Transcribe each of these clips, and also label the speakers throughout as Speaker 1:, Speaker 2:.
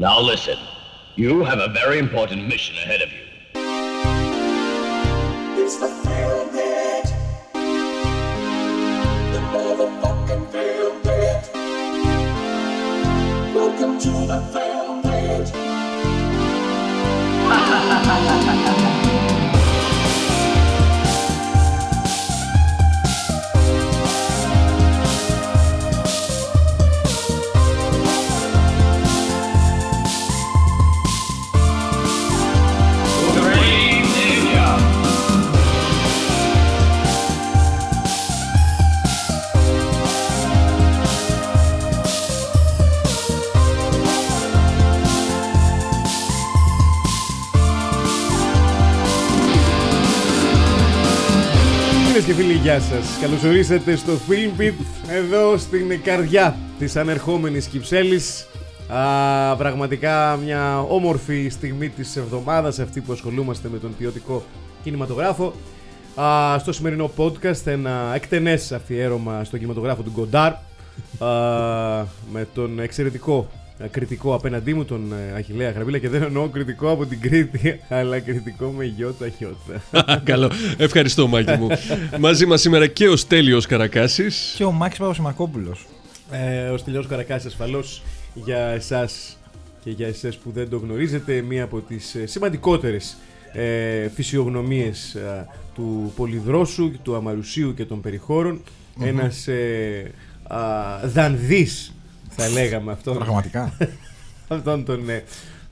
Speaker 1: Now listen. You have a very important mission ahead of you.
Speaker 2: It's the Film Bit. The motherfucking Film Bit. Welcome to the Film Bit.
Speaker 3: γεια σας. Καλώς ορίσατε στο Film Pit, εδώ στην καρδιά της ανερχόμενης Κυψέλης. Α, πραγματικά μια όμορφη στιγμή της εβδομάδας αυτή που ασχολούμαστε με τον ποιοτικό κινηματογράφο. Α, στο σημερινό podcast ένα εκτενές αφιέρωμα στον κινηματογράφο του Γκοντάρ α, με τον εξαιρετικό ε, κριτικό απέναντί μου, τον ε, Αχιλέα Γραβίλα και δεν εννοώ κριτικό από την Κρήτη, αλλά κριτικό με γιώτα χιώτα.
Speaker 4: Καλό. Ευχαριστώ, Μάκη μου. Μαζί μας σήμερα και ο Στέλιος Καρακάσης.
Speaker 5: Και ο Μάκης Παπασημακόπουλος.
Speaker 3: Ε, ο Στυλιός Καρακάσης ασφαλώς για εσάς και για εσές που δεν το γνωρίζετε μία από τις ε, σημαντικότερες ε, φυσιογνωμίες ε, του Πολυδρόσου, του Αμαρουσίου και των περιχωρων ένας ε, α, δανδύς θα λέγαμε αυτόν,
Speaker 5: Πραγματικά.
Speaker 3: αυτών των ε,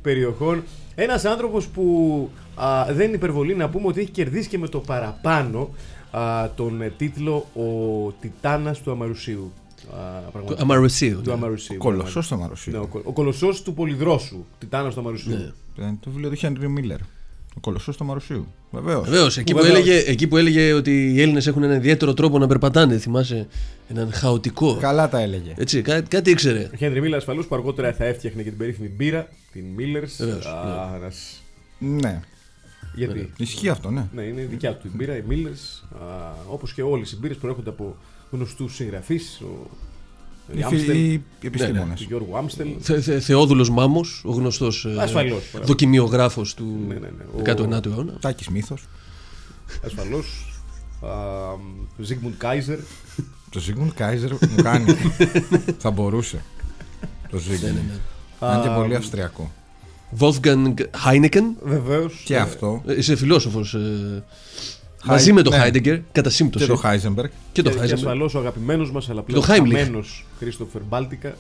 Speaker 3: περιοχών ένας άνθρωπος που α, δεν είναι υπερβολή να πούμε ότι έχει κερδίσει και με το παραπάνω α, τον ε, τίτλο «Ο Τιτάνας του Αμαρουσίου». Α,
Speaker 4: Του
Speaker 3: πραγματικά.
Speaker 4: Αμαρουσίου.
Speaker 3: Του Αμαρουσίου.
Speaker 5: Κολοσσός στο
Speaker 3: Ναι,
Speaker 5: Μαρουσίου.
Speaker 3: ο, κο- ο κολοσσός του Πολυδρόσου, Τιτάνας του Αμαρουσίου.
Speaker 4: Ναι.
Speaker 5: Είναι το βιβλίο του Χένρι Μίλλερ. Ο Κολοσσός στο Μαρουσίου. Βεβαίως.
Speaker 4: Βεβαίως, εκεί, που
Speaker 3: Βεβαίως.
Speaker 4: έλεγε, εκεί που έλεγε ότι οι Έλληνες έχουν έναν ιδιαίτερο τρόπο να περπατάνε, θυμάσαι. Έναν χαοτικό.
Speaker 5: Καλά τα έλεγε.
Speaker 4: Έτσι, κά, κάτι ήξερε.
Speaker 3: Ο Χένρι Μίλλερ ασφαλώς που αργότερα θα έφτιαχνε και την περίφημη μπύρα, την Millers.
Speaker 4: Βεβαίως,
Speaker 3: Α, ένας-
Speaker 5: Ναι.
Speaker 3: Γιατί;
Speaker 5: Ισχύει αυτό, ναι.
Speaker 3: Ναι, είναι δικιά του η μπύρα, η Millers. α, Όπως και όλες οι μπύρες προέρχονται από γνωστούς συγγραφείς. Ο
Speaker 5: Οι,
Speaker 3: Άμστελ,
Speaker 5: φι- οι
Speaker 4: Ναι,
Speaker 5: επιστήμονε.
Speaker 3: του Γιώργου Άμστελ.
Speaker 4: Θε, θε, Θεόδουλος Μάμος, ο γνωστός ε,
Speaker 3: Ασφαλώς, μπράβο.
Speaker 4: δοκιμιογράφος του
Speaker 3: Ναι, ναι, ναι. Ο-
Speaker 4: 19ου αιώνα.
Speaker 5: Τάκης Μύθος.
Speaker 3: Ασφαλώς. Ζίγμουντ Κάιζερ.
Speaker 5: Το Ζίγμουντ Κάιζερ μου κάνει. Θα μπορούσε. Το
Speaker 4: Ναι,
Speaker 5: Ζίγμουντ. Αν και πολύ αυστριακό.
Speaker 4: Wolfgang Heineken.
Speaker 3: Βεβαίως.
Speaker 5: Και αυτό.
Speaker 4: Ε, Είσαι φιλόσοφος. Ε, μαζί με τον
Speaker 5: ναι.
Speaker 4: Heidegger, κατά σύμπτωση.
Speaker 5: Και το Χάιζεμπεργκ.
Speaker 4: Και το
Speaker 3: Και, και
Speaker 4: Heisenberg.
Speaker 3: ασφαλώς ο αγαπημένος μας αλλά πλέον
Speaker 4: Το Heimlich.
Speaker 3: χαμένος Κρίστοφερ Μπάλτικα.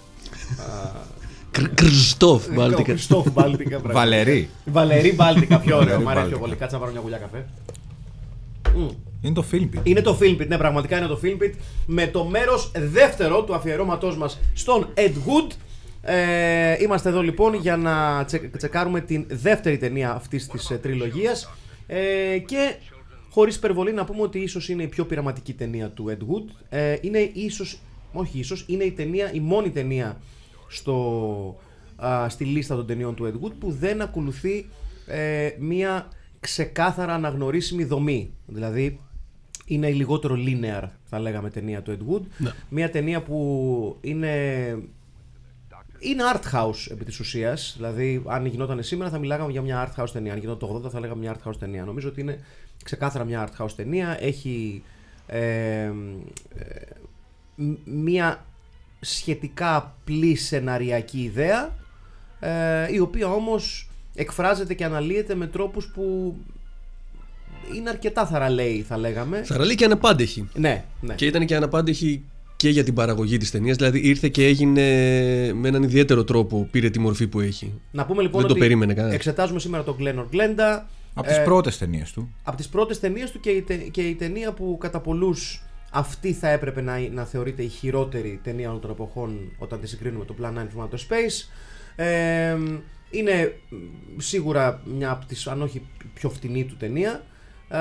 Speaker 4: Κρ- Κρυστόφ,
Speaker 3: Ο
Speaker 4: Μπάλτικα.
Speaker 3: Χριστόφ Μπάλτικα. πραγματικά.
Speaker 5: Βαλερή.
Speaker 3: Βαλερή Μπάλτικα, πιο ωραίο.
Speaker 5: Βαλερή
Speaker 3: Μ' αρέσει πιο
Speaker 5: Μπάλτικα.
Speaker 3: πολύ. Κάτσε να πάρω μια γουλιά καφέ.
Speaker 5: Είναι το Φίλμπι.
Speaker 3: Είναι το Filmpit, ναι, πραγματικά είναι το Filmpit. Με το μέρος δεύτερο του αφιερώματός μας στον Ed Wood. Ε, είμαστε εδώ λοιπόν για να τσε- τσεκάρουμε την δεύτερη ταινία αυτής της ε, τριλογίας ε, και χωρίς υπερβολή να πούμε ότι ίσως είναι η πιο πειραματική ταινία του Ed Wood. Ε, είναι ίσως, όχι ίσως, είναι η ταινία, η μόνη ταινία στο, α, στη λίστα των ταινιών του Ed Wood που δεν ακολουθεί ε, μία ξεκάθαρα αναγνωρίσιμη δομή. Δηλαδή είναι η λιγότερο linear θα λέγαμε ταινία του Ed Wood.
Speaker 4: Ναι.
Speaker 3: Μία ταινία που είναι είναι art house επί της ουσίας. Δηλαδή, αν γινόταν σήμερα θα μιλάγαμε για μια art house ταινία. Αν γινόταν το 80 θα λέγαμε μια art house ταινία. Νομίζω ότι είναι ξεκάθαρα μια art house ταινία. Έχει ε, ε, μ- μια σχετικά απλή σεναριακή ιδέα ε, η οποία όμως εκφράζεται και αναλύεται με τρόπους που είναι αρκετά θαραλέοι θα λέγαμε.
Speaker 4: Θαραλή και αναπάντεχη.
Speaker 3: Ναι, ναι.
Speaker 4: Και ήταν και αναπάντεχη και για την παραγωγή της ταινίας Δηλαδή ήρθε και έγινε με έναν ιδιαίτερο τρόπο, πήρε τη μορφή που έχει.
Speaker 3: Να πούμε λοιπόν
Speaker 4: Δεν το
Speaker 3: ότι
Speaker 4: περίμενε κανένας.
Speaker 3: εξετάζουμε σήμερα τον Glenor Glenda.
Speaker 5: Από τις
Speaker 3: Ε,
Speaker 5: πρώτες ταινίες του.
Speaker 3: από τις πρώτες ταινίες του και η, τε- και η ταινία που κατά πολλούς αυτή θα έπρεπε να, να θεωρείται η χειρότερη ταινία όλων των εποχών όταν τη συγκρίνουμε με το Plan 9 from Outer Space. Ε, είναι μ, σίγουρα μια από τις, αν όχι πιο φτηνή του ταινία. Ε,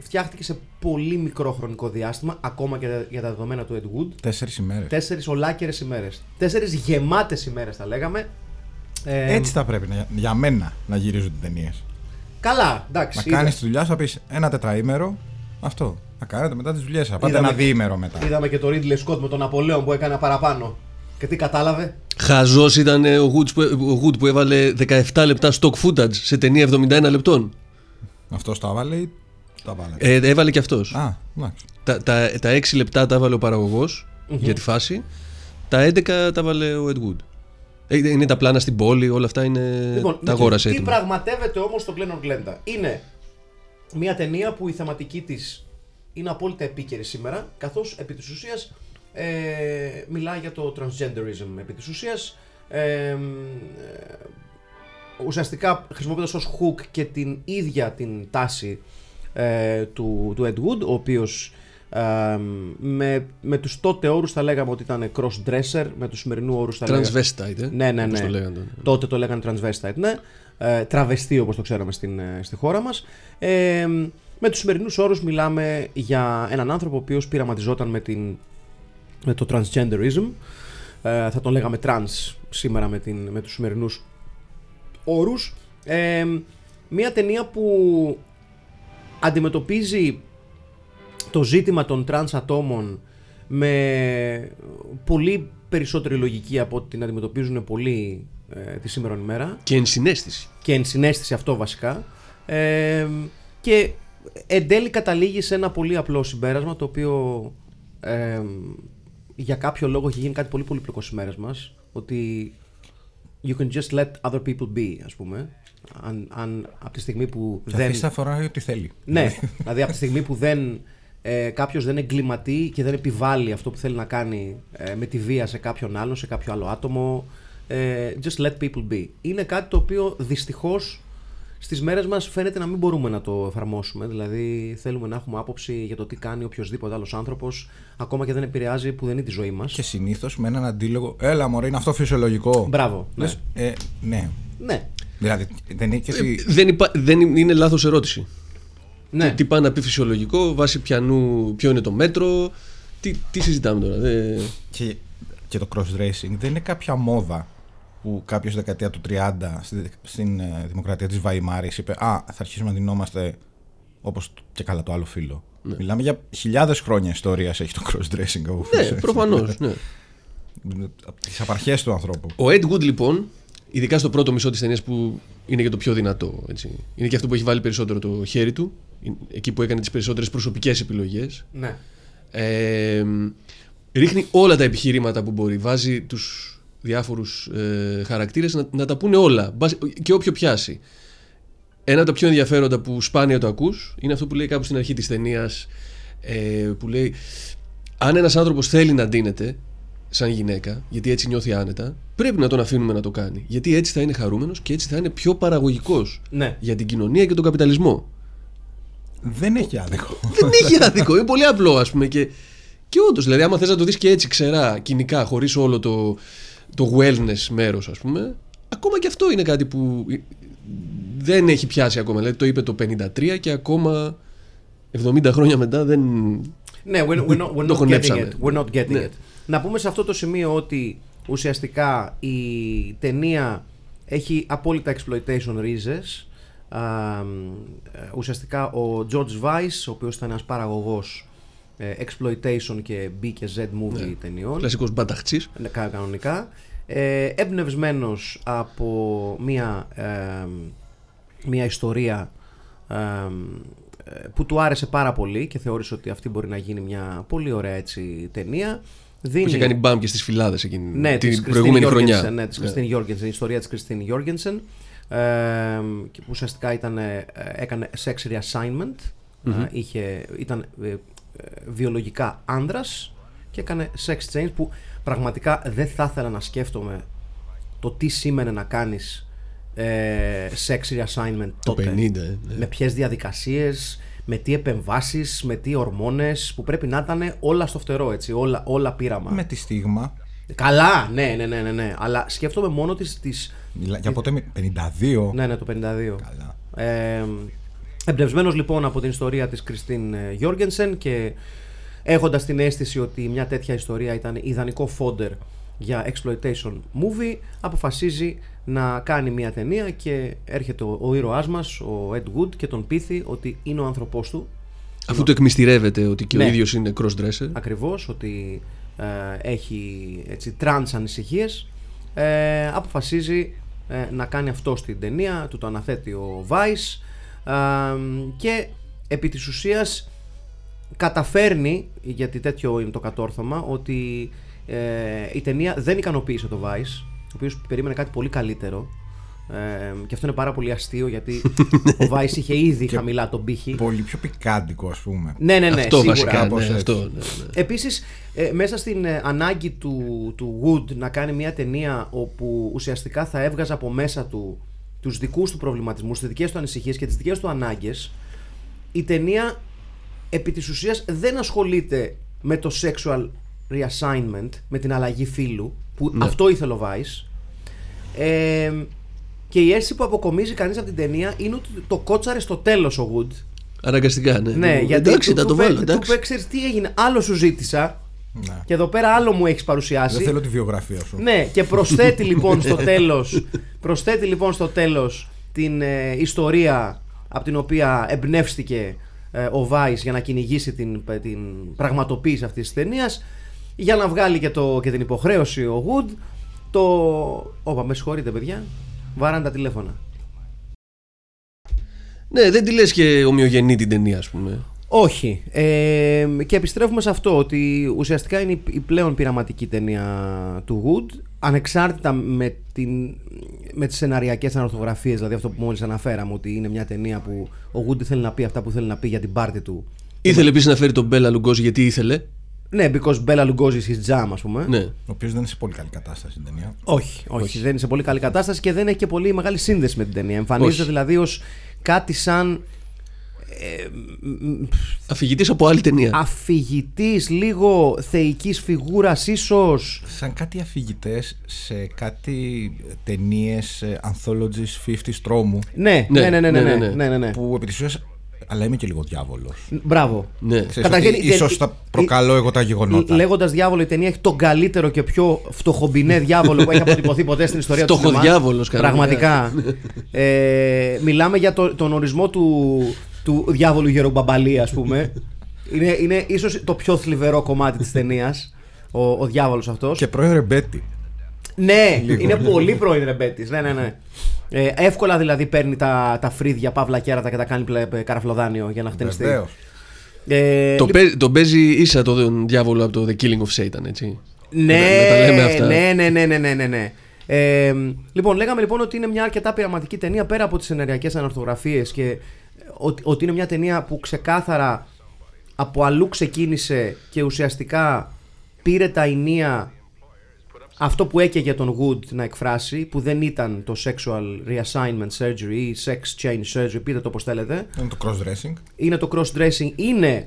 Speaker 3: φτιάχτηκε σε πολύ μικρό χρονικό διάστημα, ακόμα και για τα δεδομένα του Ed Wood.
Speaker 5: Τέσσερις ημέρες.
Speaker 3: Τέσσερις ολάκερες ημέρες. Τέσσερις γεμάτες ημέρες θα λέγαμε. Ε,
Speaker 5: Έτσι θα πρέπει να, για μένα να γυρίζουν ταινίες.
Speaker 3: Καλά, εντάξει.
Speaker 5: Να
Speaker 3: είδα-
Speaker 5: κάνεις τη δουλειά σου, να πεις ένα τετραήμερο. Αυτό. Να κάνετε μετά τις δουλειές σα. Πάτε
Speaker 3: Είδαμε
Speaker 5: ένα
Speaker 3: και-
Speaker 5: διήμερο μετά.
Speaker 3: Είδαμε και το Ridley Scott με τον Ναπολέον που έκανε παραπάνω. Και τι κατάλαβε;
Speaker 4: Χαζός ήταν ε, ο Wood, που, ο Wood που έβαλε 17 λεπτά stock footage σε ταινία 71 λεπτών.
Speaker 5: Αυτός το έβαλε ή το έβαλε.
Speaker 4: Ε, έβαλε και αυτός.
Speaker 5: Α, εντάξει.
Speaker 4: Τα, τα, τα 6 λεπτά τα έβαλε ο παραγωγο για τη φάση. Τα 11 τα έβαλε ο Ed Wood. Ε, Είναι τα πλάνα στην πόλη, όλα αυτά είναι.
Speaker 3: Λοιπόν,
Speaker 4: τα
Speaker 3: τι-
Speaker 4: αγόρασε
Speaker 3: Τι
Speaker 4: έτοιμα.
Speaker 3: πραγματεύεται όμως το Glenn Glenda; Είναι μια ταινία που η θεματική της είναι απόλυτα επίκαιρη σήμερα, καθώς επί της ουσίας ε, μιλάει για το transgenderism επί της ουσίας. Ε, ε, ουσιαστικά χρησιμοποιώντας ως hook και την ίδια την τάση ε, του, του Ed Wood, ο οποίος ε, με, με τους τότε όρους θα λέγαμε ότι ήταν cross-dresser, με τους σημερινού όρους θα λέγαμε...
Speaker 4: Transvestite, ε.
Speaker 3: Ναι, ναι,
Speaker 4: όπως
Speaker 3: ναι.
Speaker 4: το λέγανε τότε.
Speaker 3: Τότε το λέγανε transvestite, ναι. Ε, τραβεστή όπως το ξέραμε στην, ε, στη χώρα μας. Ε, με τους σημερινούς όρους μιλάμε για έναν άνθρωπο ο οποίος πειραματιζόταν με, την, με το transgenderism. Ε, θα τον λέγαμε trans σήμερα με, την, με τους σημερινούς όρους. Ε, μια ταινία που αντιμετωπίζει το ζήτημα των τρανς ατόμων με πολύ περισσότερη λογική από ό,τι την αντιμετωπίζουν πολλοί ε, τη σήμερα ημέρα
Speaker 4: Και ενσυναίσθηση.
Speaker 3: και ενσυναίσθηση αυτό βασικά ε, και εν τέλει καταλήγει σε ένα πολύ απλό συμπέρασμα το οποίο ε, για κάποιο λόγο έχει γίνει κάτι πολύ πολύπλοκο στις μέρες μας ότι you can just let other people be ας πούμε αν, αν από τη στιγμή που
Speaker 5: Και
Speaker 3: δεν...
Speaker 5: αφήσει να φοράει ό,τι θέλει.
Speaker 3: Ναι, δηλαδή από τη στιγμή που δεν, ε, κάποιος δεν εγκληματεί και δεν επιβάλλει αυτό που θέλει να κάνει ε, με τη βία σε κάποιον άλλον, σε κάποιο άλλο άτομο, ε, just let people be. Είναι κάτι το οποίο δυστυχώς στις μέρες μας φαίνεται να μην μπορούμε να το εφαρμόσουμε. Δηλαδή θέλουμε να έχουμε άποψη για το τι κάνει οποιοδήποτε άλλος άνθρωπος, ακόμα και δεν επηρεάζει που δεν είναι τη ζωή μας.
Speaker 5: Και συνήθως με έναν αντίλογο. Έλα, μωρέ, είναι αυτό φυσιολογικό.
Speaker 3: Μπράβο. Ναι.
Speaker 5: Λες, ε, ναι.
Speaker 3: ναι.
Speaker 5: Δηλαδή δεν είναι και εσύ.
Speaker 4: Δεν, υπά- δεν είναι- είναι λάθος ερώτηση.
Speaker 3: Ναι.
Speaker 4: Τι πάει να πει φυσιολογικό, βάσει πιανού, ποιο είναι το μέτρο. Τι, τι συζητάμε τώρα. Δεν...
Speaker 5: Και, και το cross-dressing δεν είναι κάποια μόδα που κάποιος δεκαετία του 30 στη- στην ε, δημοκρατία της Βαϊμάρης είπε «Α, θα αρχίσουμε να δινόμαστε όπως και καλά το άλλο φίλο». Μιλάμε για χιλιάδες χρόνια ιστορίας έχει το cross-dressing από
Speaker 4: Ναι,
Speaker 5: φύσης.
Speaker 4: προφανώς. Ναι.
Speaker 5: Από τις απαρχές του ανθρώπου.
Speaker 4: Ο Ed Wood λοιπόν, ειδικά στο πρώτο μισό της ταινίας που είναι και το πιο δυνατό. Έτσι. Είναι και αυτό που έχει βάλει περισσότερο το χέρι του. Είναι Εκεί που έκανε τις περισσότερες προσωπικές επιλογές.
Speaker 3: ναι.
Speaker 4: Ε, ρίχνει όλα τα επιχειρήματα που μπορεί. Βάζει τους διάφορους ε, χαρακτήρες να, να τα πούνε όλα. Μπας- Και όποιο πιάσει. Ένα από τα πιο ενδιαφέροντα που σπάνια το ακούς είναι αυτό που λέει κάπου στην αρχή της ταινίας. Ε, που λέει αν ένας άνθρωπος θέλει να ντύνεται σαν γυναίκα, γιατί έτσι νιώθει άνετα, πρέπει να τον αφήνουμε να το κάνει. Γιατί έτσι θα είναι χαρούμενος και έτσι θα είναι πιο παραγωγικός
Speaker 3: Ναι.
Speaker 4: για την κοινωνία και τον καπιταλισμό.
Speaker 5: Δεν έχει άδικο.
Speaker 4: Δεν έχει άδικο. Είναι πολύ απλό, ας πούμε. Και, και όντως, δηλαδή, άμα θες να το δεις και έτσι ξερά, κοινικά, χωρίς όλο το, το wellness μέρος, ας πούμε, ακόμα και αυτό είναι κάτι που δεν έχει πιάσει ακόμα. Δηλαδή, το είπε το 53 και ακόμα 70 χρόνια μετά δεν.
Speaker 3: Ναι, we're, we're not, we're
Speaker 4: Το
Speaker 3: not getting
Speaker 4: χωνέψαμε.
Speaker 3: it. We're not getting
Speaker 4: Ναι.
Speaker 3: it. Να πούμε σε αυτό το σημείο ότι ουσιαστικά η ταινία έχει απόλυτα exploitation ρίζες. Α, μ, ε, ουσιαστικά ο George Weiss, ο οποίος ήταν ένας παραγωγός ε, exploitation και B και Z movie ταινιών,
Speaker 4: Κλασικός μπαταχτσή.
Speaker 3: ναι, κα- κανονικά, ε, εμπνευσμένος από μία, ε, μία ιστορία ε, ε, που του άρεσε πάρα πολύ και θεώρησε ότι αυτή μπορεί να γίνει μια πολύ ωραία έτσι ταινία. Δίνει...
Speaker 4: Που είχε κάνει μπαμ και στις φυλάδες εκείνη
Speaker 3: ναι,
Speaker 4: την
Speaker 3: της
Speaker 4: προηγούμενη
Speaker 3: Christine
Speaker 4: χρονιά.
Speaker 3: Jorgensen, Ναι, της Christine Jorgensen, η ιστορία της Christine Jorgensen ε, και που ουσιαστικά ήταν, ε, έκανε sex reassignment ε, είχε, ήταν ε, ε, βιολογικά άνδρας και έκανε sex change που πραγματικά δεν θα ήθελα να σκέφτομαι το τι σήμαινε να κάνεις ε, sex reassignment
Speaker 4: Το
Speaker 3: τότε.
Speaker 4: 50, ε, ναι.
Speaker 3: Με ποιες διαδικασίες, με τι επεμβάσεις, με τι ορμόνες που πρέπει να ήταν όλα στο φτερό έτσι, όλα, όλα πείραμα.
Speaker 5: Με τη στίγμα.
Speaker 3: Καλά, ναι, ναι, ναι, ναι, ναι. Αλλά σκέφτομαι μόνο τις, τις...
Speaker 5: Μιλά- Για πότε. μι- 52.
Speaker 3: Ναι, ναι, το 52.
Speaker 5: Καλά.
Speaker 3: Ε, εμπνευσμένος λοιπόν από την ιστορία της Κριστίν Γιόργενσεν και έχοντας την αίσθηση ότι μια τέτοια ιστορία ήταν ιδανικό fodder για exploitation movie, αποφασίζει να κάνει μια ταινία και έρχεται ο, ο ήρωάς μας, ο Ed Wood και τον πείθει ότι είναι ο άνθρωπός του
Speaker 4: Αφού του εκμυστηρεύεται ότι και
Speaker 3: Ναι.
Speaker 4: ο ίδιος είναι cross-dresser.
Speaker 3: ακριβώς ότι ε, έχει έτσι, τρανς ανησυχίες ε, αποφασίζει ε, να κάνει αυτό στην ταινία, του το αναθέτει ο Vice ε, και επί της ουσίας καταφέρνει, γιατί τέτοιο είναι το κατόρθωμα, ότι ε, η ταινία δεν ικανοποίησε το Vice, ο οποίος περίμενε κάτι πολύ καλύτερο. Ε, και αυτό είναι πάρα πολύ αστείο γιατί ο Vice είχε ήδη χαμηλά τον πύχη.
Speaker 5: Πολύ πιο πικάντικο, ας πούμε.
Speaker 3: Ναι, ναι, ναι,
Speaker 4: αυτό
Speaker 3: σίγουρα.
Speaker 4: βασικά.
Speaker 5: κάπως
Speaker 4: Ναι,
Speaker 5: έτσι.
Speaker 4: αυτό, ναι, ναι.
Speaker 3: Επίσης, ε, μέσα στην ε, ανάγκη του, του Wood να κάνει μια ταινία όπου ουσιαστικά θα έβγαζε από μέσα του τους δικούς του προβληματισμούς, τις δικές του ανησυχίες και τις δικές του ανάγκες, η ταινία επί της ουσίας δεν ασχολείται με το sexual reassignment, με την αλλαγή φύλου, που αυτό ήθελε ο Vice. Ε, και η αίσθηση που αποκομίζει κανείς από την ταινία είναι ότι το κότσαρε στο τέλος ο Wood.
Speaker 4: Αναγκαστικά, ναι.
Speaker 3: Ναι, γιατί
Speaker 4: εντάξει,
Speaker 3: του-
Speaker 4: θα
Speaker 3: του
Speaker 4: το
Speaker 3: πέ-
Speaker 4: βάλω.
Speaker 3: του
Speaker 4: εντάξει.
Speaker 3: πέ- ξέρεις τι έγινε, άλλο σου ζήτησα
Speaker 5: Ναι.
Speaker 3: και εδώ πέρα άλλο μου έχεις παρουσιάσει.
Speaker 5: Δεν θέλω τη βιογραφία σου.
Speaker 3: Ναι, και προσθέτει λοιπόν στο τέλος προσθέτει λοιπόν στο τέλος την ε, ιστορία από την οποία εμπνεύστηκε ε, ο Βάις για να κυνηγήσει την, την πραγματοποίηση αυτής της ταινίας για να βγάλει και, το, και την υποχρέωση ο Wood το... Όπα, με συγχωρείτε παιδιά, βάραν τα τηλέφωνα.
Speaker 4: Ναι, δεν τη λες και ομοιογενή την ταινία, ας πούμε.
Speaker 3: Όχι. Ε, και επιστρέφουμε σε αυτό ότι ουσιαστικά είναι η- η πλέον πειραματική ταινία του Wood ανεξάρτητα με, την, με τις σεναριακές ανορθογραφίες δηλαδή αυτό που μόλις αναφέραμε ότι είναι μια ταινία που ο Wood θέλει να πει αυτά που θέλει να πει για την πάρτη του
Speaker 4: Ήθελε επίσης να φέρει τον Μπέλα Λουγκόζη γιατί ήθελε.
Speaker 3: Ναι, because Bella Lugosi is jam, ας πούμε.
Speaker 4: Ναι.
Speaker 5: Ο οποίος δεν είναι σε πολύ καλή κατάσταση στην ταινία.
Speaker 3: Όχι, όχι, όχι, δεν είναι σε πολύ καλή κατάσταση και δεν έχει και πολύ μεγάλη σύνδεση με την ταινία. Εμφανίζεται
Speaker 4: όχι.
Speaker 3: δηλαδή ως κάτι σαν.
Speaker 4: Ε, Αφηγητής από άλλη ταινία.
Speaker 3: Αφηγητής, λίγο θεϊκής φιγούρας, ίσως.
Speaker 5: Σαν κάτι αφηγητές σε κάτι ταινίες ε, anthologies 50 τρόμου.
Speaker 3: Ναι ναι. Ναι, ναι, ναι, ναι, ναι. ναι, ναι,
Speaker 5: ναι, ναι, ναι, ναι. Που επί αλλά είμαι και λίγο διάβολος.
Speaker 3: Μπράβο.
Speaker 4: Ναι.
Speaker 3: Καταρχήν, η-
Speaker 5: ίσως
Speaker 3: η-
Speaker 5: θα προκαλώ εγώ τα γεγονότα.
Speaker 3: Λέγοντας διάβολο, η ταινία έχει τον καλύτερο και πιο φτωχομπινέ διάβολο που έχει αποτυπωθεί ποτέ στην ιστορία του σινεμά.
Speaker 4: Φτωχοδιάβολος, κανονικά.
Speaker 3: Πραγματικά. ε, μιλάμε για το- τον ορισμό του, του διάβολου Γερομπαμπαλή, ας πούμε. είναι, είναι ίσως το πιο θλιβερό κομμάτι της ταινίας. Ο, ο διάβολος αυτός.
Speaker 5: Και πρώην ρεμπέτη.
Speaker 3: Ναι, είναι πολύ πρώην ρεμπέτη. Ναι, ναι, ναι. Ε, εύκολα δηλαδή παίρνει τα, τα φρύδια, παύλα κέρατα και τα κάνει πλε, καραφλοδάνιο για να χτενιστεί.
Speaker 5: Βεβαίως.
Speaker 3: Ε,
Speaker 4: Το, παί- το παίζει ίσα το διάβολο από το The Killing of Satan, έτσι.
Speaker 3: Ναι,
Speaker 4: Να τα λέμε αυτά.
Speaker 3: ναι, ναι, ναι, ναι, ναι, ναι, ναι. Ε, λοιπόν, λέγαμε λοιπόν ότι είναι μια αρκετά πειραματική ταινία πέρα από τις ενεργειακές ανορθογραφίες και ότι, ότι είναι μια ταινία που ξεκάθαρα από αλλού ξεκίνησε και ουσιαστικά πήρε τα ενία αυτό που έκαιγε τον Wood να εκφράσει που δεν ήταν το sexual reassignment surgery ή sex change surgery, πείτε το όπως θέλετε
Speaker 5: Είναι το cross-dressing.
Speaker 3: είναι το cross-dressing, είναι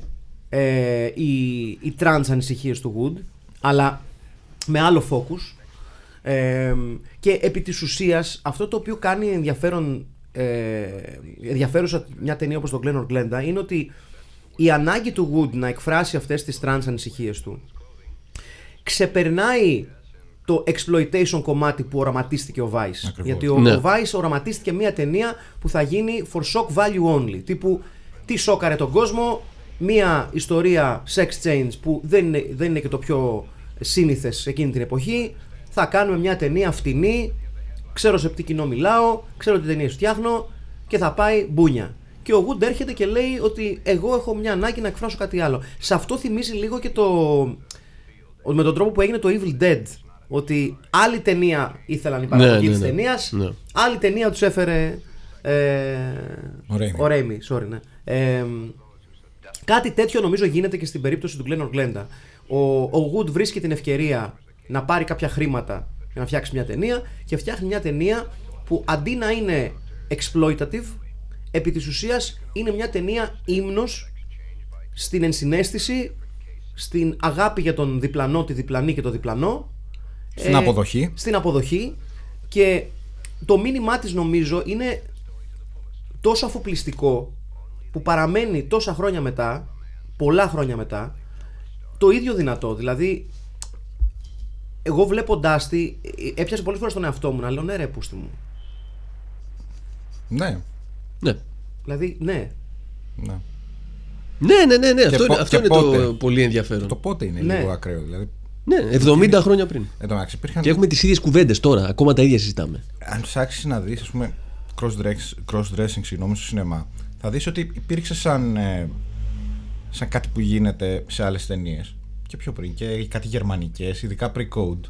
Speaker 3: ε, οι, οι trans ανησυχίες του Wood, αλλά με άλλο focus. Ε, και επί της ουσίας αυτό το οποίο κάνει ενδιαφέρον, ε, ενδιαφέρουσα μια ταινία όπως το Glenn or Glenda είναι ότι η ανάγκη του Wood να εκφράσει αυτές τις trans ανησυχίες του ξεπερνάει το exploitation κομμάτι που οραματίστηκε ο Vice.
Speaker 5: Ακριβώς.
Speaker 3: Γιατί ο,
Speaker 4: Ναι.
Speaker 3: ο Vice οραματίστηκε μια ταινία που θα γίνει for shock value only. Τύπου τι σόκαρε τον κόσμο, μια ιστορία sex change που δεν είναι, δεν είναι και το πιο σύνηθες εκείνη την εποχή. Θα κάνουμε μια ταινία φτηνή, ξέρω σε τι κοινό μιλάω, ξέρω τι ταινίες φτιάχνω και θα πάει μπούνια. Και ο Wood έρχεται και λέει ότι εγώ έχω μια ανάγκη να εκφράσω κάτι άλλο. Σε αυτό θυμίζει λίγο και το, ότι με τον τρόπο που έγινε το Evil Dead. Ότι άλλη ταινία ήθελαν οι παραγωγοί
Speaker 4: ναι,
Speaker 3: της
Speaker 4: ναι.
Speaker 3: ταινίας,
Speaker 4: Ναι.
Speaker 3: άλλη ταινία τους έφερε ε,
Speaker 5: Ο Raimi.
Speaker 3: ο Raimi, sorry, ναι. Ε, κάτι τέτοιο νομίζω γίνεται και στην περίπτωση του Glenn Glenda. Ο, ο Wood βρίσκει την ευκαιρία να πάρει κάποια χρήματα για να φτιάξει μια ταινία και φτιάχνει μια ταινία που αντί να είναι exploitative, επί της ουσίας είναι μια ταινία ύμνος στην ενσυναίσθηση, στην αγάπη για τον διπλανό, τη διπλανή και το διπλανό.
Speaker 5: Στην αποδοχή.
Speaker 3: Στην αποδοχή. Και το μήνυμά της νομίζω είναι τόσο αφοπλιστικό που παραμένει τόσα χρόνια μετά, πολλά χρόνια μετά, το ίδιο δυνατό. Δηλαδή, εγώ βλέποντάς τη, ε, έπιασε πολλές φορές τον εαυτό μου να λέω ναι ρε πούστη μου.
Speaker 5: Ναι.
Speaker 4: Ναι.
Speaker 3: Δηλαδή, ναι.
Speaker 5: ναι.
Speaker 4: Ναι, ναι, ναι, ναι. αυτό
Speaker 5: πο-
Speaker 4: είναι, αυτό
Speaker 5: και
Speaker 4: είναι
Speaker 5: πότε;
Speaker 4: το πολύ ενδιαφέρον.
Speaker 5: Το πότε είναι
Speaker 3: Ναι.
Speaker 5: λίγο ακραίο. Δηλαδή,
Speaker 4: Ναι, 70 χρόνια πριν.
Speaker 5: Εν τω μεταξύ, υπήρχαν.
Speaker 4: Και έχουμε τις ίδιες κουβέντες τώρα. Ακόμα τα ίδια συζητάμε.
Speaker 5: Αν ψάξει να δεις, ας πούμε, cross-dressing, cross-dressing συγγνώμη, στο σινεμά, θα δεις ότι υπήρξε σαν, ε, σαν κάτι που γίνεται σε άλλες ταινίες. Και πιο πριν. Και κάτι γερμανικές, ειδικά pre-code.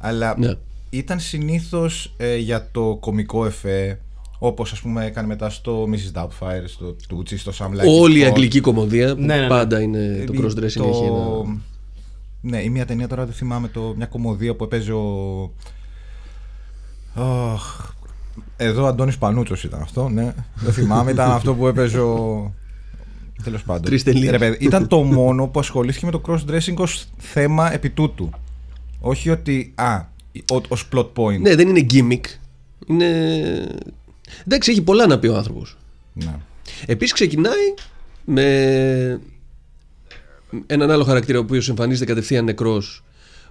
Speaker 5: Αλλά
Speaker 4: Ναι.
Speaker 5: ήταν συνήθως για το κωμικό εφέ. Όπως ας πούμε έκανε μετά στο Mrs. Doubtfire, στο Tucci, στο Sam Like
Speaker 4: Όλη η
Speaker 5: It Hot.
Speaker 4: αγγλική κομμωδία που
Speaker 3: Ναι, ναι, ναι.
Speaker 4: πάντα είναι το
Speaker 5: Ε,
Speaker 4: cross-dressing έχει ένα.
Speaker 5: Ναι, ή μια ταινία τώρα δεν θυμάμαι το, μια κομμωδία που έπαιζε ο. Αχ, εδώ ο Αντώνης Πανούτσος ήταν αυτό, ναι. Δεν θυμάμαι, ήταν αυτό που έπαιζε ο. Τέλος πάντων.
Speaker 4: Τρεις τελείες.
Speaker 5: Ρε παιδί, ήταν το μόνο που ασχολήθηκε με το cross-dressing ως θέμα επί τούτου. Όχι ότι. Α, ω- ως plot point.
Speaker 4: Ναι, δεν είναι gimmick. Είναι. Εντάξει, έχει πολλά να πει ο άνθρωπος.
Speaker 5: Ναι.
Speaker 4: Επίσης ξεκινάει με έναν άλλο χαρακτήρα ο οποίος εμφανίζεται κατευθείαν νεκρός,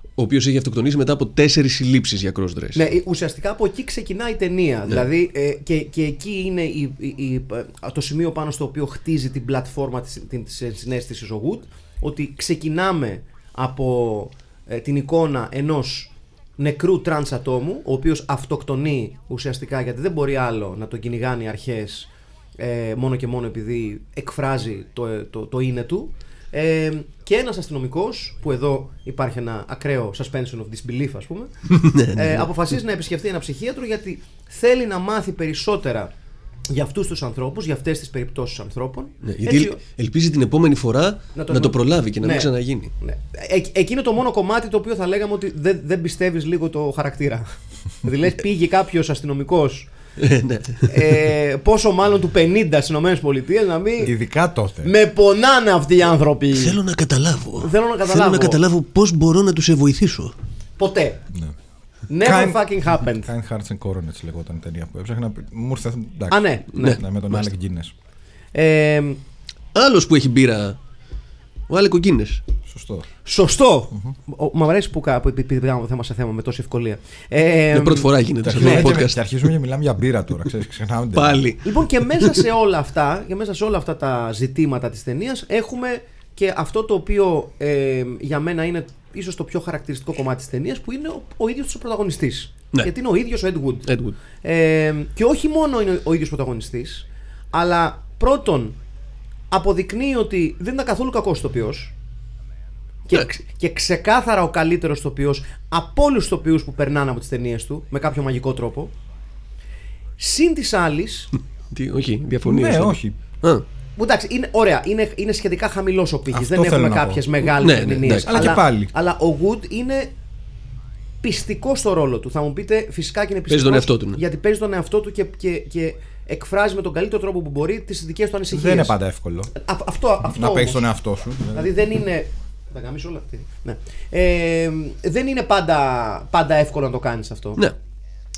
Speaker 4: ο οποίος έχει αυτοκτονήσει μετά από τέσσερις συλλήψεις για cross-dress.
Speaker 3: Ναι, ε, ουσιαστικά από εκεί ξεκινάει η ταινία. Δηλαδή, ε, και, και εκεί είναι η, η- η- ε, το σημείο πάνω στο οποίο χτίζει την πλατφόρμα της, την, της ενσυναίσθησης ο Wood, ότι ξεκινάμε από ε, την εικόνα ενός νεκρού τρανς ατόμου, ο οποίος αυτοκτονεί ουσιαστικά γιατί δεν μπορεί άλλο να τον κυνηγάνε οι αρχές ε, μόνο και μόνο επειδή εκφράζει το, ε, το, το είναι του. Ε, και ένας αστυνομικός, που εδώ υπάρχει ένα ακραίο suspension of disbelief ας πούμε, ε, αποφασίζει να επισκεφτεί ένα ψυχίατρο γιατί θέλει να μάθει περισσότερα για αυτούς τους ανθρώπους, για αυτές τις περιπτώσεις ανθρώπων.
Speaker 4: Ναι, γιατί
Speaker 3: έτσι-
Speaker 4: ελπίζει την επόμενη φορά να,
Speaker 3: το-
Speaker 4: το προλάβει και να
Speaker 3: Ναι.
Speaker 4: μην ξαναγίνει.
Speaker 3: ναι. Ε, εκείνο το μόνο κομμάτι το οποίο θα λέγαμε ότι δεν, δεν πιστεύεις λίγο το χαρακτήρα. δηλαδή λες, πήγε κάποιος αστυνομικός
Speaker 4: Ε, ναι.
Speaker 3: ε, πόσο μάλλον του 50 στις ΗΠΑ να μην.
Speaker 5: Ειδικά τότε.
Speaker 3: Με πονάνε αυτοί οι άνθρωποι.
Speaker 4: Θέλω να καταλάβω.
Speaker 3: Θέλω να καταλάβω.
Speaker 4: Θέλω να καταλάβω πώς μπορώ να τους βοηθήσω.
Speaker 3: Ποτέ.
Speaker 5: Ναι.
Speaker 3: Never
Speaker 5: Kind-
Speaker 3: fucking happened.
Speaker 5: Kind Hearts and Coronets λεγόταν η ταινία που έψαχνα. Μου ήρθε. εντάξει.
Speaker 3: Α, ναι, ναι.
Speaker 5: με τον Alec Guinness.
Speaker 3: Ε,
Speaker 4: Άλλος που έχει μπύρα. Ο Άλεκο Γκίνε.
Speaker 5: Σωστό.
Speaker 3: σωστό. Ο- Μ' αρέσει που, κα- που πη- πη- πήγαμε θέμα σε θέμα με τόση ευκολία. Ε,
Speaker 4: Για πρώτη φορά γίνεται
Speaker 5: Και
Speaker 4: σε αυτό
Speaker 5: αρχίζουμε,
Speaker 4: το
Speaker 5: και,
Speaker 4: podcast.
Speaker 5: και αρχίζουμε και μιλάμε για μπύρα τώρα. Ξέρεις, ξεχνάμε την ταινία.
Speaker 4: Πάλι.
Speaker 3: Λοιπόν και μέσα σε όλα αυτά και μέσα σε όλα αυτά τα ζητήματα της ταινίας έχουμε και αυτό το οποίο ε, για μένα είναι ίσως το πιο χαρακτηριστικό κομμάτι της ταινίας που είναι ο, ο ίδιος ο πρωταγωνιστής.
Speaker 4: Ναι.
Speaker 3: Γιατί είναι ο ίδιος ο Ed Wood.
Speaker 4: Edward.
Speaker 3: Ε, και όχι μόνο είναι ο ίδιος πρωταγωνιστής, αλλά πρώτον αποδεικνύει ότι δεν ήταν καθόλου κακός ηθοποιός και,
Speaker 4: Ναι.
Speaker 3: ξε- και ξεκάθαρα ο καλύτερος ηθοποιός από όλους τους ηθοποιούς που περνάνε από τις ταινίες του με κάποιο μαγικό τρόπο. Συν της άλλης,
Speaker 4: Τι, όχι, διαφωνία.
Speaker 5: Ναι, όχι.
Speaker 4: Α,
Speaker 3: που εντάξει, είναι ωραία, είναι, είναι σχετικά χαμηλός ο πύχης.
Speaker 5: Αυτό
Speaker 3: Δεν
Speaker 5: θέλω
Speaker 3: έχουμε
Speaker 5: να πω.
Speaker 3: κάποιες μεγάλες
Speaker 4: Ναι, ναι,
Speaker 3: ερμηνείε.
Speaker 4: εντάξει.
Speaker 5: Αλλά και πάλι.
Speaker 3: Αλλά ο Wood είναι πιστικός στο ρόλο του. Θα μου πείτε, φυσικά και είναι πιστικό.
Speaker 4: Παίζει τον εαυτό του, ναι.
Speaker 3: Γιατί παίζει τον εαυτό του και, και, και εκφράζει με τον καλύτερο τρόπο που μπορεί τις δικές του ανησυχίες.
Speaker 5: Δεν είναι πάντα εύκολο.
Speaker 3: αυτό, αυτό
Speaker 5: να παίξεις
Speaker 3: όμως.
Speaker 5: τον εαυτό σου.
Speaker 3: Δηλαδή δεν είναι. Θα γαμίσω όλα. Τι- Ναι. Ε, δεν είναι πάντα, πάντα εύκολο να το κάνεις αυτό.
Speaker 4: ναι.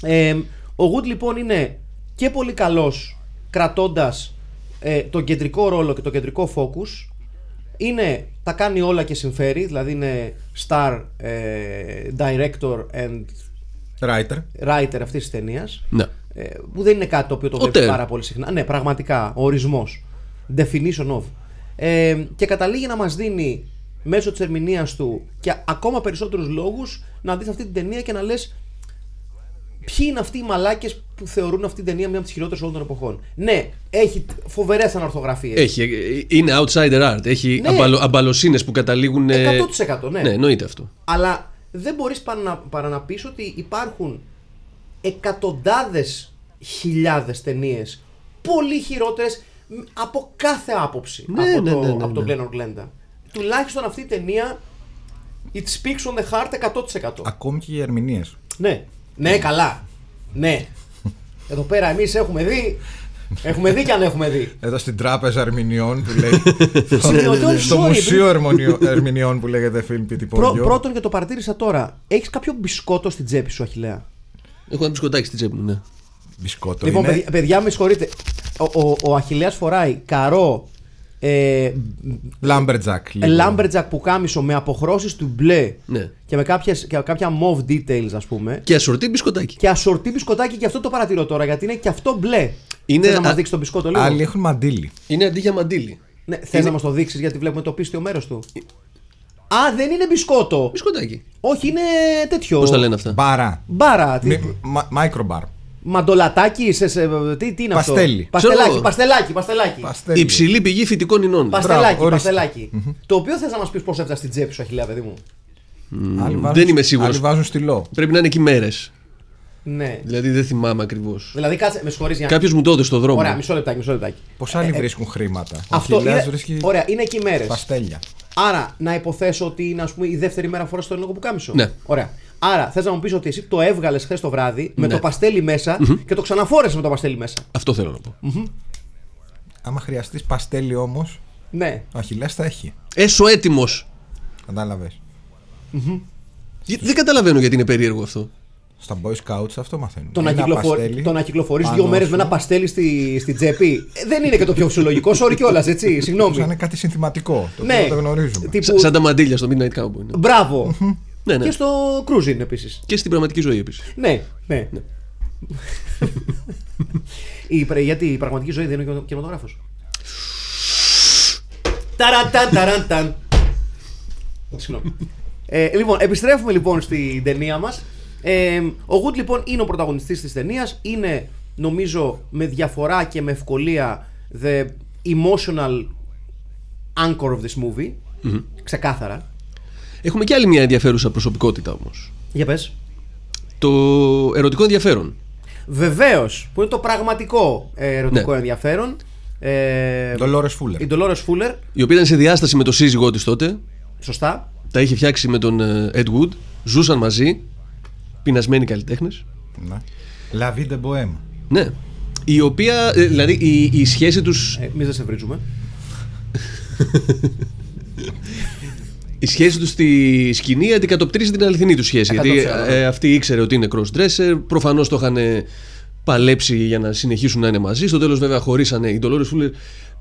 Speaker 3: Ε, ο Wood λοιπόν είναι και πολύ καλός κρατώντας ε, τον κεντρικό ρόλο και το κεντρικό focus. Είναι, τα κάνει όλα και συμφέρει, δηλαδή είναι star ε, director and
Speaker 5: Writer.
Speaker 3: writer αυτής της ταινίας.
Speaker 4: ναι.
Speaker 3: Ε, που δεν είναι κάτι το οποίο το
Speaker 4: Ο
Speaker 3: βλέπεις
Speaker 4: Τερ.
Speaker 3: πάρα πολύ συχνά. Ναι, πραγματικά, ο ορισμός. Definition of. Ε, και καταλήγει να μας δίνει μέσω της ερμηνείας του και ακόμα περισσότερους λόγους να δεις αυτή την ταινία και να λες ποιοι είναι αυτοί οι μαλάκες που θεωρούν αυτή την ταινία μία από τις χειρότερες όλων των εποχών; Ναι, έχει φοβερές ανορθωγραφίες.
Speaker 4: Έχει, ε, είναι outsider art. Έχει
Speaker 3: Ναι.
Speaker 4: αμπαλο, αμπαλοσύνες που καταλήγουν. ε,
Speaker 3: 100% ναι.
Speaker 4: Ναι, εννοείται αυτό.
Speaker 3: Αλλά δεν μπορείς παρά να, παρά να πεις ότι υπάρχουν εκατοντάδες χιλιάδες ταινίες πολύ χειρότερες μ, από κάθε άποψη
Speaker 4: Ναι,
Speaker 3: από,
Speaker 4: ναι,
Speaker 3: το,
Speaker 4: ναι, ναι,
Speaker 3: από τον
Speaker 4: ναι.
Speaker 3: Glenn Glenda. Τουλάχιστον αυτή η ταινία it speaks on the heart 100%.
Speaker 5: Ακόμη και οι ερμηνείες.
Speaker 3: ναι, ναι, καλά. Ναι. Εδώ πέρα εμείς έχουμε δει. Έχουμε δει και αν έχουμε δει.
Speaker 5: Εδώ στην τράπεζα ερμηνεών που λέει.
Speaker 3: Σημειωτών,
Speaker 5: στο
Speaker 3: sorry,
Speaker 5: μουσείο ερμηνειο- ερμηνεών που λέγεται Film Pity
Speaker 3: Πρω-
Speaker 5: Podio.
Speaker 3: πρώτον και το παρατήρησα τώρα. Έχεις κάποιο μπισκότο στην τσέπη σου, Αχιλέα.
Speaker 4: Έχω ένα μπισκοτάκι στην τσέπη μου, ναι.
Speaker 5: Μπισκότο.
Speaker 3: Λοιπόν,
Speaker 5: είναι;
Speaker 3: παιδιά, παιδιά, με συγχωρείτε. Ο, ο, ο Αχιλέας φοράει καρό ε,
Speaker 5: Lumberjack. λίγο.
Speaker 3: λάμπερτζακ που κάμισο με αποχρώσεις του μπλε
Speaker 4: Ναι.
Speaker 3: και με κάποιες, και κάποια mauve details ας πούμε
Speaker 4: Και ασορτή μπισκοτάκι.
Speaker 3: και ασορτή μπισκοτάκι και αυτό το παρατηρώ τώρα γιατί είναι και αυτό μπλε.
Speaker 4: Είναι
Speaker 3: Θες να μας
Speaker 4: α-
Speaker 3: δείξει το μπισκότο λίγο;
Speaker 5: Άλλοι έχουν μαντίλι.
Speaker 4: Είναι αντί για μαντίλι.
Speaker 3: Ναι, θες να μας το δείξεις γιατί βλέπουμε το πίστιο μέρος του. Α, δεν είναι μπισκότο.
Speaker 4: Μπισκοτάκι.
Speaker 3: Όχι, είναι τέτοιο.
Speaker 4: Πώς τα λένε αυτά;
Speaker 5: Μπάρα.
Speaker 3: Μπάρα. Τι...
Speaker 5: Μι- μα- Microbar.
Speaker 3: Μαντολατάκι, σε, σε, τι, τι είναι
Speaker 5: Παστέλι.
Speaker 3: αυτό. Παστελάκι,
Speaker 4: Ξέρω.
Speaker 3: παστελάκι, παστελάκι.
Speaker 5: Παστέλι.
Speaker 4: Υψηλή πηγή φυτικών ινών.
Speaker 3: Παστελάκι,
Speaker 5: ορίστε.
Speaker 3: παστελάκι. Το οποίο θες να μας πεις πώς έφτασες στην τσέπη σου, Αχιλέα, παιδί μου;
Speaker 5: Άλλοι βάζουν-
Speaker 4: Δεν είμαι σίγουρος.
Speaker 5: Άλλοι βάζουν στυλό.
Speaker 4: Πρέπει να είναι εκεί μέρες.
Speaker 3: Ναι.
Speaker 4: Δηλαδή δεν θυμάμαι ακριβώς.
Speaker 3: Δηλαδή, κάτσε, με συγχωρείς για
Speaker 4: Κάποιος μου το έδωσε στο δρόμο.
Speaker 3: Ωραία, μισό λεπτάκι, μισό λεπτάκι.
Speaker 5: Πώς άλλοι βρίσκουν χρήματα. Ο
Speaker 3: Αυτό
Speaker 5: Αχιλλέας
Speaker 3: είναι.
Speaker 5: βρίσκει
Speaker 3: Ωραία, είναι εκεί μέρες.
Speaker 5: παστέλια.
Speaker 3: Άρα, να υποθέσω ότι είναι ας πούμε, η δεύτερη μέρα φοράς το ελληνικό πουκάμισο.
Speaker 4: Ναι.
Speaker 3: Ωραία. Άρα, θες να μου πεις ότι εσύ το έβγαλες χθες το βράδυ με
Speaker 4: Ναι.
Speaker 3: το παστέλι μέσα και το ξαναφόρεσες με το παστέλι μέσα.
Speaker 4: Αυτό θέλω να πω.
Speaker 5: Άμα χρειαστείς παστέλι όμως,
Speaker 3: Ναι.
Speaker 5: ο Αχιλλέας θα έχει.
Speaker 4: Έσω έτοιμος.
Speaker 5: Κατάλαβες.
Speaker 4: Δεν καταλαβαίνω γιατί είναι περίεργο αυτό.
Speaker 5: Στα Boy Scouts αυτό μαθαίνουν.
Speaker 3: Το να,
Speaker 5: Ένα
Speaker 3: κυκλοφορ...
Speaker 5: παστέλι
Speaker 3: το να κυκλοφορείς
Speaker 5: πάνω
Speaker 3: δύο μέρες
Speaker 5: σου,
Speaker 3: με ένα παστέλι στη, στη τσέπη ε, δεν είναι και το πιο φυσιολογικό. Sorry κιόλας, έτσι.
Speaker 5: Σαν
Speaker 3: Συγγνώμη.
Speaker 5: είναι κάτι συνθηματικό. Το
Speaker 3: Ναι.
Speaker 5: οποίο το γνωρίζουμε.
Speaker 3: Τύπου-
Speaker 4: Σα- Σαν τα μαντίλια στο Midnight Cowboy. ναι.
Speaker 3: Μπράβο.
Speaker 4: Ναι, ναι.
Speaker 3: Και στο cruising επίσης.
Speaker 4: Και στην πραγματική ζωή επίσης.
Speaker 3: Ναι, ναι. η, πρε- γιατί η πραγματική ζωή δεν είναι κινηματογράφος. Ταραντάν, ταραντάν. Συγγνώμη. Ε, λοιπόν, επιστρέφουμε λοιπόν στην ταινία μας. Ε, ο Γουτ λοιπόν είναι ο πρωταγωνιστής της ταινίας. Είναι νομίζω με διαφορά και με ευκολία the emotional anchor of this movie. Ξεκάθαρα.
Speaker 4: Έχουμε και άλλη μια ενδιαφέρουσα προσωπικότητα όμως.
Speaker 3: Για πες.
Speaker 4: Το ερωτικό ενδιαφέρον.
Speaker 3: Βεβαίως, που είναι το πραγματικό ε, ερωτικό
Speaker 4: Ναι.
Speaker 3: ενδιαφέρον. Ε,
Speaker 5: Dolores Fuller.
Speaker 3: η Dolores Fuller,
Speaker 4: Η οποία ήταν σε διάσταση με το σύζυγό της τότε.
Speaker 3: σωστά.
Speaker 4: Τα είχε φτιάξει με τον ε, Ed Wood. Ζούσαν μαζί. Πεινασμένοι καλλιτέχνες.
Speaker 5: Ναι. La vie de bohème.
Speaker 4: Ναι. Η οποία. ε, δηλαδή η, η σχέση του.
Speaker 3: Ε, Εμεί δεν σε βρίζουμε.
Speaker 4: Η σχέση τους στη σκηνή αντικατοπτρίζει την αληθινή τους σχέση. Γιατί
Speaker 3: 100%.
Speaker 4: ε, αυτή ήξερε ότι είναι cross-dresser. Προφανώς το είχαν παλέψει για να συνεχίσουν να είναι μαζί. Στο τέλος, βέβαια, χωρίσανε. Η Dolores Fuller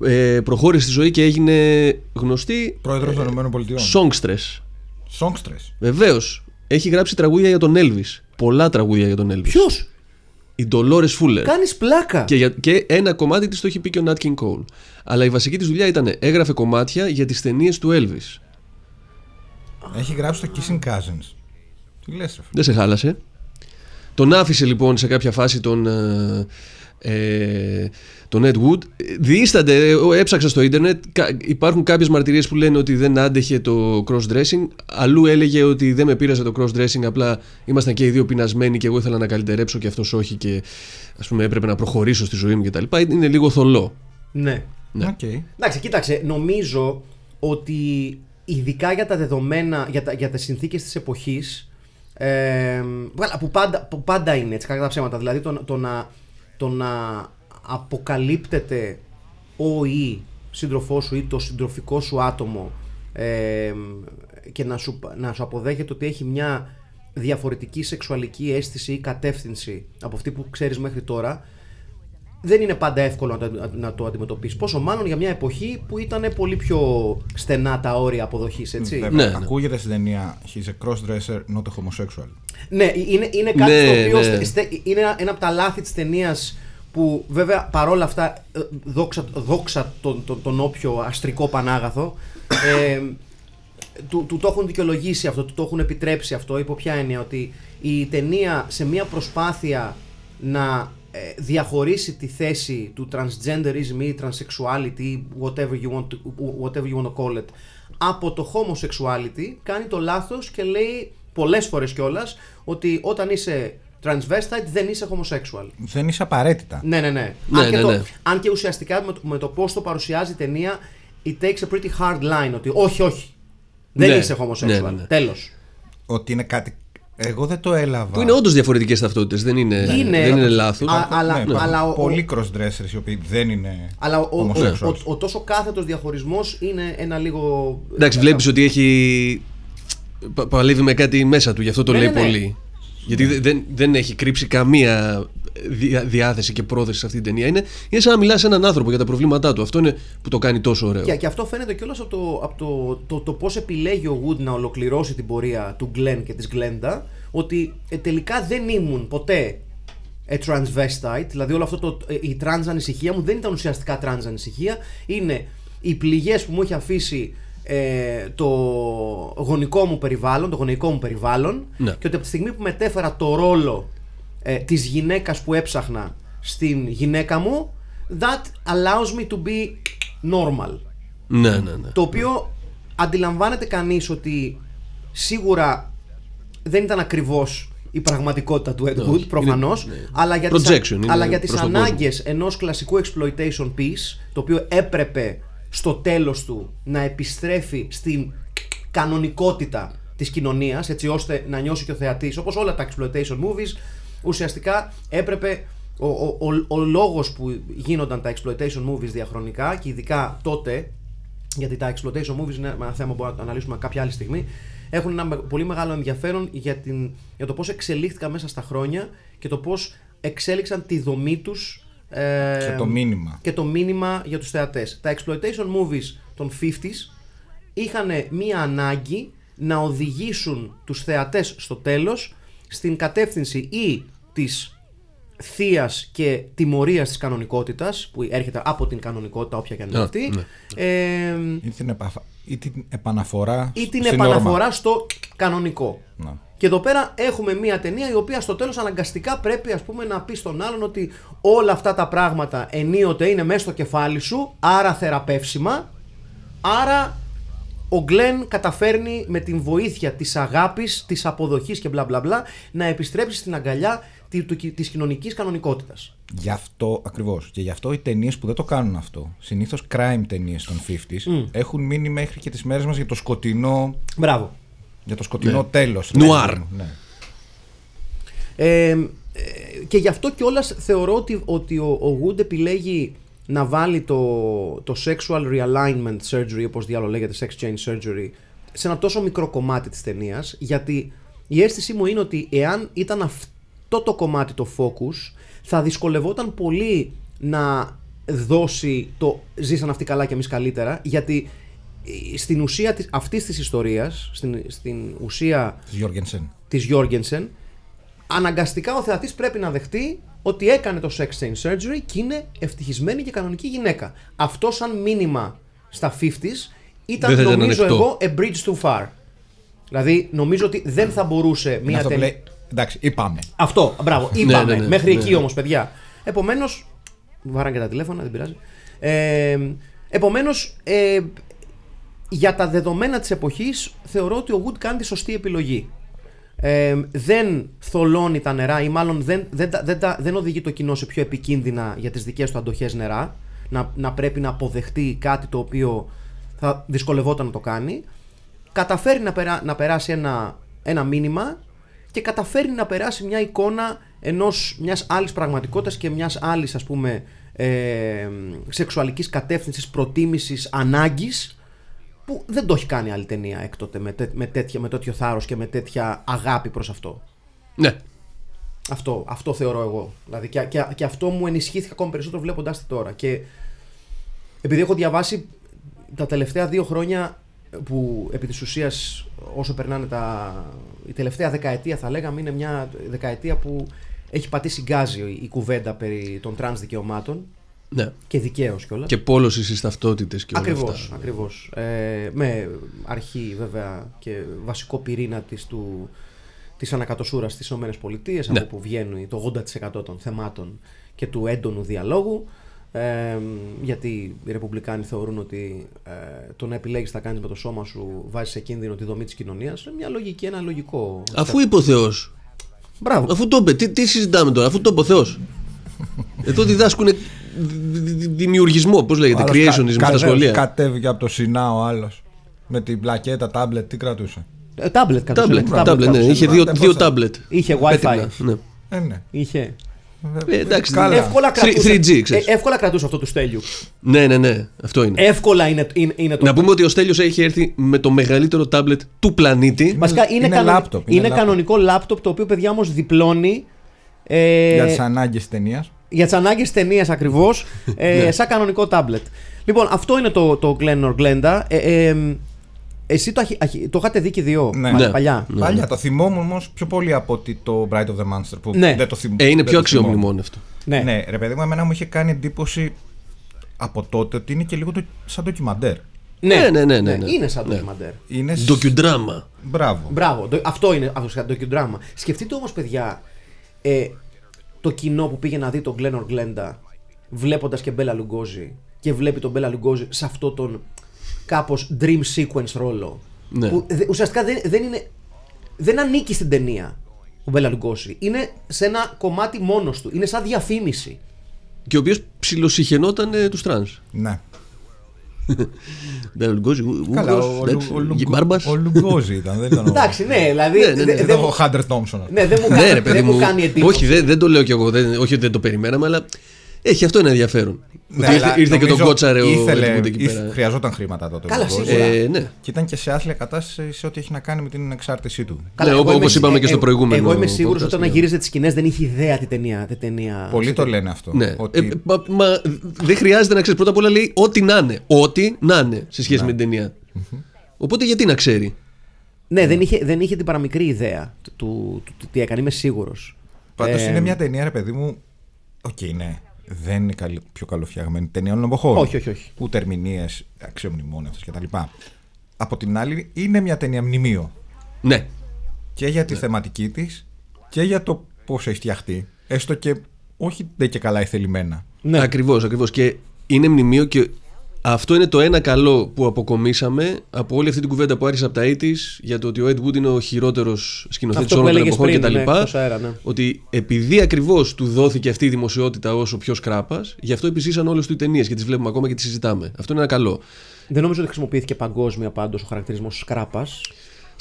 Speaker 4: ε, προχώρησε στη ζωή και έγινε γνωστή
Speaker 5: Πρόεδρος των ΗΠΑ.
Speaker 4: songstress.
Speaker 5: Songstress.
Speaker 4: Βεβαίως. Έχει γράψει τραγούδια για τον Elvis. Πολλά τραγούδια για τον Elvis.
Speaker 3: Ποιος,
Speaker 4: Η Dolores Fuller.
Speaker 3: κάνεις πλάκα.
Speaker 4: Και, για, και ένα κομμάτι της το έχει πει και ο Nat King Cole. Αλλά η βασική της δουλειά ήταν έγραφε κομμάτια για τις ταινίες του Elvis.
Speaker 5: Έχει γράψει το Kissing Cousins. Τι λες ρε φίλε.
Speaker 4: Δεν σε χάλασε. Τον άφησε λοιπόν σε κάποια φάση τον, ε, ε, τον Ed Wood. Διήστανται, ε, έψαξα στο ίντερνετ, κα- υπάρχουν κάποιες μαρτυρίες που λένε ότι δεν άντεχε το cross-dressing. Αλλού έλεγε ότι δεν με πείρασε το cross-dressing, απλά ήμασταν και οι δύο πεινασμένοι και εγώ ήθελα να καλυτερέψω και αυτός όχι και ας πούμε έπρεπε να προχωρήσω στη ζωή μου κτλ. Είναι λίγο θολό.
Speaker 3: Ναι.
Speaker 4: Ναι.
Speaker 5: Οκ.
Speaker 3: Εντάξει, κοίταξε, νομίζω ότι ειδικά για τα δεδομένα, για, τα, για τις συνθήκες της εποχής, ε, καλά, που, πάντα, που πάντα είναι έτσι, κακά τα ψέματα, δηλαδή το, το, να, το να αποκαλύπτεται ο ή σύντροφός σου ή το συντροφικό σου άτομο ε, και να σου, να σου αποδέχεται ότι έχει μια διαφορετική σεξουαλική αίσθηση ή κατεύθυνση από αυτή που ξέρεις μέχρι τώρα δεν είναι πάντα εύκολο να το, να το αντιμετωπίσεις. Πόσο μάλλον για μια εποχή που ήταν πολύ πιο στενά τα όρια αποδοχής, έτσι.
Speaker 5: Βέβαια,
Speaker 4: Ναι, ναι.
Speaker 5: Ακούγεται στην ταινία He's a crossdresser, not a homosexual.
Speaker 3: Ναι, είναι, είναι κάτι
Speaker 4: Ναι,
Speaker 3: το οποίο
Speaker 4: ναι.
Speaker 3: στε- στε- είναι ένα, ένα από τα λάθη της ταινίας που βέβαια παρόλα αυτά ε, δόξα, δόξα τον, τον, τον όποιο αστρικό πανάγαθο ε, του, του το έχουν δικαιολογήσει αυτό, του το έχουν επιτρέψει αυτό υπό ποια έννοια ότι η ταινία σε μια προσπάθεια να ε, διαχωρίσει τη θέση του transgenderism ή transsexuality whatever you want to, whatever you want to call it από το homosexuality κάνει το λάθος και λέει πολλές φορές κιόλας ότι όταν είσαι transvestite δεν είσαι homosexual.
Speaker 5: Δεν είσαι απαραίτητα.
Speaker 3: Ναι, ναι, ναι.
Speaker 4: Ναι,
Speaker 3: αν, και
Speaker 4: ναι,
Speaker 3: το,
Speaker 4: ναι.
Speaker 3: αν και ουσιαστικά με το, με το πώς το παρουσιάζει η ταινία it takes a pretty hard line ότι όχι, όχι. Δεν
Speaker 4: Ναι,
Speaker 3: είσαι homosexual.
Speaker 4: ναι, ναι, ναι.
Speaker 3: Τέλος.
Speaker 5: Ότι είναι κάτι. Εγώ δεν το έλαβα.
Speaker 4: Που είναι όντως διαφορετικές ταυτότητες, δεν είναι,
Speaker 3: Είναι.
Speaker 4: δεν είναι λάθος.
Speaker 3: Α, αλλά-
Speaker 5: Ναι, υπάρχουν
Speaker 3: αλλά ο-
Speaker 5: πολλοί crossdressers οι οποίοι δεν είναι.
Speaker 3: Αλλά ο, ο,
Speaker 5: homosexuals.
Speaker 3: ο, ο, ο τόσο κάθετος διαχωρισμός είναι ένα λίγο...
Speaker 4: Εντάξει, βλέπεις ότι έχει. πα- Παλεύει με κάτι μέσα του, γι' αυτό το
Speaker 3: Ναι,
Speaker 4: λέει
Speaker 3: ναι, ναι.
Speaker 4: πολύ. Γιατί δε- δεν, δεν έχει κρύψει καμία διά- διάθεση και πρόθεση σε αυτή την ταινία. Είναι, είναι σαν να μιλάς σε έναν άνθρωπο για τα προβλήματά του. Αυτό είναι που το κάνει τόσο ωραίο.
Speaker 3: Και, και αυτό φαίνεται κιόλας από το, από το, το, το πώς επιλέγει ο Wood να ολοκληρώσει την πορεία του Glenn και της Glenda ότι ε, τελικά δεν ήμουν ποτέ a transvestite, δηλαδή όλο αυτό το, ε, η trans ανησυχία μου δεν ήταν ουσιαστικά trans ανησυχία, είναι οι πληγές που μου έχει αφήσει ε, το γονικό μου περιβάλλον, το γονεϊκό μου περιβάλλον
Speaker 4: Ναι.
Speaker 3: και ότι από τη στιγμή που μετέφερα το ρόλο ε, της γυναίκας που έψαχνα στην γυναίκα μου that allows me to be normal
Speaker 4: Ναι, ναι, ναι.
Speaker 3: το οποίο αντιλαμβάνεται κανείς ότι σίγουρα δεν ήταν ακριβώς η πραγματικότητα του Ed Wood,
Speaker 4: Όχι,
Speaker 3: προφανώς,
Speaker 4: είναι- ναι.
Speaker 3: αλλά για τις,
Speaker 4: Projection, είναι
Speaker 3: αλλά για τις
Speaker 4: προς τον
Speaker 3: ανάγκες ενός κλασικού exploitation piece, το οποίο έπρεπε στο τέλος του να επιστρέφει στην κανονικότητα της κοινωνίας, έτσι ώστε να νιώσει και ο θεατής, όπως όλα τα exploitation movies, ουσιαστικά έπρεπε ο, ο, ο, ο λόγος που γίνονταν τα exploitation movies διαχρονικά και ειδικά τότε γιατί τα exploitation movies είναι ένα θέμα που μπορούμε να το αναλύσουμε κάποια άλλη στιγμή. Έχουν ένα με- πολύ μεγάλο ενδιαφέρον για, την, για το πώς εξελίχθηκαν μέσα στα χρόνια και το πώς εξέλιξαν τη δομή τους. Ε,
Speaker 5: Και το μήνυμα.
Speaker 3: Και το μήνυμα για τους θεατές. Τα exploitation movies των 50s είχαν μία ανάγκη να οδηγήσουν τους θεατές στο τέλος στην κατεύθυνση ή της θείας και τιμωρίας της κανονικότητας που έρχεται από την κανονικότητα όποια και αν είναι
Speaker 4: Α,
Speaker 3: αυτή
Speaker 4: ναι.
Speaker 3: ε,
Speaker 5: Ή την, επαφα- ή την επαναφορά
Speaker 3: ή την
Speaker 5: στην
Speaker 3: επαναφορά
Speaker 5: όρμα.
Speaker 3: στο κανονικό.
Speaker 5: Να.
Speaker 3: Και εδώ πέρα έχουμε μία ταινία η οποία στο τέλος αναγκαστικά πρέπει ας πούμε να πεις στον άλλον ότι όλα αυτά τα πράγματα ενίοτε είναι μέσα στο κεφάλι σου, άρα θεραπεύσιμα, άρα ο Γκλέν καταφέρνει με την βοήθεια της αγάπης, της αποδοχής και μπλα μπλα μπλα να επιστρέψει στην αγκαλιά τη- του- της κοινωνικής κανονικότητας.
Speaker 5: Γι' αυτό ακριβώς. Και γι' αυτό οι ταινίες που δεν το κάνουν αυτό, συνήθως crime ταινίες των 50s, έχουν μείνει μέχρι και τις μέρες μας για το σκοτεινό,
Speaker 3: Μπράβο.
Speaker 5: για το σκοτεινό τέλος.
Speaker 4: Νουάρ.
Speaker 5: Ναι.
Speaker 3: Ε, ε, και γι' αυτό κιόλας θεωρώ ότι, ότι ο, ο Wood επιλέγει να βάλει το, το sexual realignment surgery, όπως διάλογο λέγεται, sex change surgery, σε ένα τόσο μικρό κομμάτι της ταινίας, γιατί η αίσθησή μου είναι ότι εάν ήταν αυτό το κομμάτι το focus, θα δυσκολευόταν πολύ να δώσει το ζήσαν αυτοί καλά και εμείς καλύτερα, γιατί ε, στην ουσία της, αυτής της ιστορίας, στην, στην ουσία
Speaker 5: Της Γιώργενσεν.
Speaker 3: της Γιώργενσεν, αναγκαστικά ο θεατής πρέπει να δεχτεί ότι έκανε το sex change surgery και είναι ευτυχισμένη και κανονική γυναίκα. Αυτό σαν μήνυμα στα 50s ήταν
Speaker 4: Δεν θα ήταν
Speaker 3: νομίζω
Speaker 4: ανεκτό.
Speaker 3: εγώ a bridge too far. Δηλαδή νομίζω ότι δεν θα μπορούσε
Speaker 5: Είναι
Speaker 3: μια
Speaker 5: αυτό που
Speaker 3: ταινία...
Speaker 5: λέει, εντάξει, είπαμε.
Speaker 3: Αυτό, μπράβο, είπαμε.
Speaker 4: ναι, ναι,
Speaker 3: Μέχρι
Speaker 4: ναι.
Speaker 3: εκεί όμως, παιδιά. Επομένως. Βάραν και τα τηλέφωνα, δεν πειράζει. Ε, Επομένως, ε, για τα δεδομένα της εποχής θεωρώ ότι ο Wood κάνει τη σωστή επιλογή. Ε, δεν θολώνει τα νερά ή μάλλον δεν, δεν, τα- δεν, τα- δεν οδηγεί το κοινό σε πιο επικίνδυνα για τις δικές του αντοχές νερά να, να πρέπει να αποδεχτεί κάτι το οποίο θα δυσκολευόταν να το κάνει καταφέρει να, περά, να περάσει ένα, ένα μήνυμα και καταφέρει να περάσει μια εικόνα ενός, μιας άλλης πραγματικότητας και μιας άλλης ας πούμε ε, σεξουαλικής κατεύθυνσης, προτίμησης, ανάγκης που δεν το έχει κάνει άλλη ταινία έκτοτε με, τέ, με, τέτοια, με τέτοιο θάρρος και με τέτοια αγάπη προς αυτό.
Speaker 4: Ναι.
Speaker 3: Αυτό, αυτό θεωρώ εγώ. Δηλαδή και, και, και αυτό μου ενισχύθηκε ακόμα περισσότερο βλέποντάς τη τώρα. Και επειδή έχω διαβάσει τα τελευταία δύο χρόνια που επί της ουσίας όσο περνάνε τα... η τελευταία δεκαετία θα λέγαμε είναι μια δεκαετία που έχει πατήσει γκάζι η, η κουβέντα περί των τρανς δικαιωμάτων
Speaker 4: ναι.
Speaker 3: και δικαίως κιόλας.
Speaker 4: Και πόλωσης στις ταυτότητες και όλα
Speaker 3: Ακριβώς,
Speaker 4: αυτά.
Speaker 3: ακριβώς. Ε, με αρχή βέβαια και βασικό πυρήνα της, του, της ανακατοσούρας στις ΗΠΑ
Speaker 4: Ναι.
Speaker 3: από που βγαίνει το 80% των θεμάτων και του έντονου διαλόγου ε, γιατί οι Ρεπουμπλικάνοι θεωρούν ότι ε, το να επιλέγεις θα κάνεις με το σώμα σου βάζει σε κίνδυνο τη δομή της κοινωνίας είναι μια λογική, ένα λογικό
Speaker 4: Αφού είπε ο Θεός.
Speaker 3: Μπράβο.
Speaker 4: Αφού το είπε, τι, τι συζητάμε τώρα, αφού το είπε ο Θεός. Εδώ διδάσκουν δημιουργισμό, πώς λέγεται,
Speaker 5: Άλλος
Speaker 4: creationism
Speaker 5: κα-
Speaker 4: στα
Speaker 5: κα-
Speaker 4: σχολεία.
Speaker 5: Κατέβηκε από το Σινά ο άλλος. Με την πλακέτα, τάμπλετ, τι κρατούσε;
Speaker 3: Ε, Τάμπλετ κατ' ουσίαν,
Speaker 4: Τάμπλετ,
Speaker 3: τάμπλετ
Speaker 4: τάμπλετ, ναι,
Speaker 3: κατ'
Speaker 4: είχε
Speaker 3: ουσίαν.
Speaker 4: δύο,
Speaker 5: Πώς
Speaker 4: δύο
Speaker 5: θα-
Speaker 4: τάμπλετ.
Speaker 3: Είχε Wi-Fi.
Speaker 4: Πέτρινα, Ναι.
Speaker 5: Ε, ναι.
Speaker 3: Είχε.
Speaker 4: Ε, εντάξει,
Speaker 5: Καλά.
Speaker 4: δεν-
Speaker 3: Εύκολα
Speaker 4: 3-
Speaker 3: κρατούσε,
Speaker 4: 3G, ξέρεις.
Speaker 3: ε, εύκολα κρατούσε αυτό του Στέλιου.
Speaker 4: Ναι, ναι, ναι, αυτό είναι.
Speaker 3: Εύκολα είναι, είναι, είναι το
Speaker 4: Να πούμε ότι ο Στέλιος έχει έρθει με το μεγαλύτερο τάμπλετ του πλανήτη.
Speaker 3: Βασικά είναι,
Speaker 5: είναι
Speaker 3: κανονι-
Speaker 5: λάπτοπ, είναι
Speaker 3: είναι
Speaker 5: λάπτοπ.
Speaker 3: κανονικό λάπτοπ το οποίο παιδιά όμως διπλώνει. Ε,
Speaker 5: Για τις ανάγκες τη ταινίας.
Speaker 3: για τις ανάγκες ταινίας ακριβώς. ε,
Speaker 4: Ναι.
Speaker 3: σαν κανονικό τάμπλετ. Λοιπόν, αυτό είναι το, το Glen or Glenda. Ε, ε, εσύ το, αχι- αχι- το είχατε δει και οι δύο
Speaker 5: Ναι.
Speaker 3: μαζί
Speaker 4: Ναι.
Speaker 3: παλιά;
Speaker 4: Ναι.
Speaker 5: Παλιά το θυμόμουν όμως πιο πολύ από ότι το Bright of the Monster που
Speaker 3: Ναι.
Speaker 5: δεν το θυμ...
Speaker 4: Ε, είναι
Speaker 5: δεν
Speaker 4: πιο
Speaker 5: το
Speaker 4: αξιόμνημο
Speaker 5: θυμόμουν.
Speaker 4: αυτό.
Speaker 3: Ναι.
Speaker 5: Ναι, ρε παιδί μου, εμένα μου είχε κάνει εντύπωση από τότε ότι είναι και λίγο το, σαν ντοκιμαντέρ.
Speaker 4: Ναι, ναι, ναι, ναι, ναι.
Speaker 3: Είναι σαν
Speaker 4: Ναι.
Speaker 3: ντοκιμαντέρ.
Speaker 5: Είναι. σ-
Speaker 4: Ντοκιουντράμα.
Speaker 5: Μπράβο.
Speaker 3: Μπράβο, το- αυτό είναι αυτό το ντοκιουντράμα. Σκεφτείτε όμως, παιδιά, ε, το κοινό που πήγε να δει τον Γκλένορ Γκλέντα βλέποντας και Μπέλα Λουγκόζη και βλέπει τον Μπέλα Λουγκόζη σε αυτό τον κάπως dream sequence ρόλο.
Speaker 4: Ναι.
Speaker 3: Που δε- ουσιαστικά δεν, δεν είναι. Δεν ανήκει στην ταινία ο Μπέλα Λουγκόζη. Είναι σε ένα κομμάτι μόνος του. Είναι σαν διαφήμιση.
Speaker 4: Και ο οποίος ψιλοσυχαινόταν ε, τους τρανς.
Speaker 5: Ναι.
Speaker 4: Δεν Λουγκόζη, Ου-
Speaker 5: Καλά,
Speaker 4: Ούγγρος,
Speaker 5: ο,
Speaker 4: εντάξει,
Speaker 5: Λου- ο, Λουγκο-
Speaker 4: Μπάρμπας.
Speaker 5: ο Λουγκόζη ήταν. Δεν ήταν ο,
Speaker 3: Εντάξει, ναι, δηλαδή.
Speaker 4: Ναι, ναι, ναι.
Speaker 3: δε-
Speaker 5: δεν
Speaker 3: δεν
Speaker 5: ήταν ο
Speaker 3: μου-
Speaker 5: Χάντερ Τόμψον.
Speaker 3: Ναι, δεν μου
Speaker 4: Ναι,
Speaker 3: κάνει,
Speaker 4: ρε παιδί
Speaker 3: δεν μου
Speaker 4: μου.
Speaker 3: κάνει εντύπωση.
Speaker 4: Όχι, δεν, δεν το λέω κι εγώ. Δεν, όχι ότι δεν το περιμέναμε, αλλά έχει αυτό ένα ενδιαφέρον.
Speaker 5: Ναι,
Speaker 4: ότι ήρθε,
Speaker 5: αλλά
Speaker 4: ήρθε και τον
Speaker 5: νομίζω
Speaker 4: κότσαρε ο
Speaker 5: ήθελε-
Speaker 4: Edmund εκεί
Speaker 5: ήθ-
Speaker 4: πέρα.
Speaker 5: Χρειαζόταν χρήματα τότε. ο
Speaker 3: Καλά,
Speaker 5: Λουγκόζη.
Speaker 3: σίγουρα.
Speaker 4: Ε, ναι.
Speaker 5: Και ήταν και σε άθλια κατάσταση σε ό,τι έχει να κάνει με την εξάρτησή του.
Speaker 3: Καλά,
Speaker 4: Ναι,
Speaker 3: εγώ
Speaker 4: όπως
Speaker 3: είμαι-
Speaker 4: είπαμε και στο
Speaker 3: ε,
Speaker 4: προηγούμενο
Speaker 3: Εγώ είμαι σίγουρος
Speaker 4: podcast,
Speaker 3: ότι όταν
Speaker 4: ναι.
Speaker 3: γύριζε τις σκηνές δεν είχε ιδέα τι ταινία. Τι ταινία
Speaker 5: Πολλοί το λένε αυτό.
Speaker 4: Ναι.
Speaker 5: Ότι
Speaker 4: Ε, μα, μα δεν χρειάζεται να ξέρεις. Πρώτα απ' όλα λέει ό,τι να είναι. Ό,τι να είναι σε σχέση με την ταινία. Οπότε γιατί να ξέρει;
Speaker 3: Ναι, δεν είχε, δεν είχε την παραμικρή ιδέα του, του, του- του τι έκανε, είμαι σίγουρος.
Speaker 5: Πάντως
Speaker 3: Ε,
Speaker 5: είναι μια ταινία, ρε παιδί μου. Οκ, ναι. Δεν είναι καλή, πιο καλοφτιαγμένη ταινία όλων εποχών.
Speaker 3: Όχι, όχι, όχι.
Speaker 5: Ούτε ερμηνείες, αξιομνημόνια κτλ. Από την άλλη, είναι μια ταινία μνημείο.
Speaker 4: Ναι.
Speaker 5: Και για τη θεματική της και για το πώς έχει φτιαχτεί. Έστω και όχι δεν και καλά ηθελημένα.
Speaker 3: Ναι.
Speaker 4: Ακριβώς, ακριβώς. Και είναι μνημείο και αυτό είναι το ένα καλό που αποκομίσαμε από όλη αυτή την κουβέντα που άρχισε από τα 80's για το ότι ο Ed Wood είναι ο χειρότερος σκηνοθέτης
Speaker 3: Αυτό που
Speaker 4: όλων των
Speaker 3: έλεγες
Speaker 4: εποχών
Speaker 3: πριν,
Speaker 4: κτλ.
Speaker 3: ναι, εκτός αέρα, ναι.
Speaker 4: Ότι επειδή ακριβώς του δόθηκε αυτή η δημοσιότητα όσο πιο σκράπας, γι' αυτό επιζήσαν όλες του οι ταινίες και τις βλέπουμε ακόμα και τις συζητάμε. Αυτό είναι ένα καλό.
Speaker 3: Δεν νομίζω ότι χρησιμοποιήθηκε παγκόσμια πάντως ο χαρακτηρισμός σκράπας.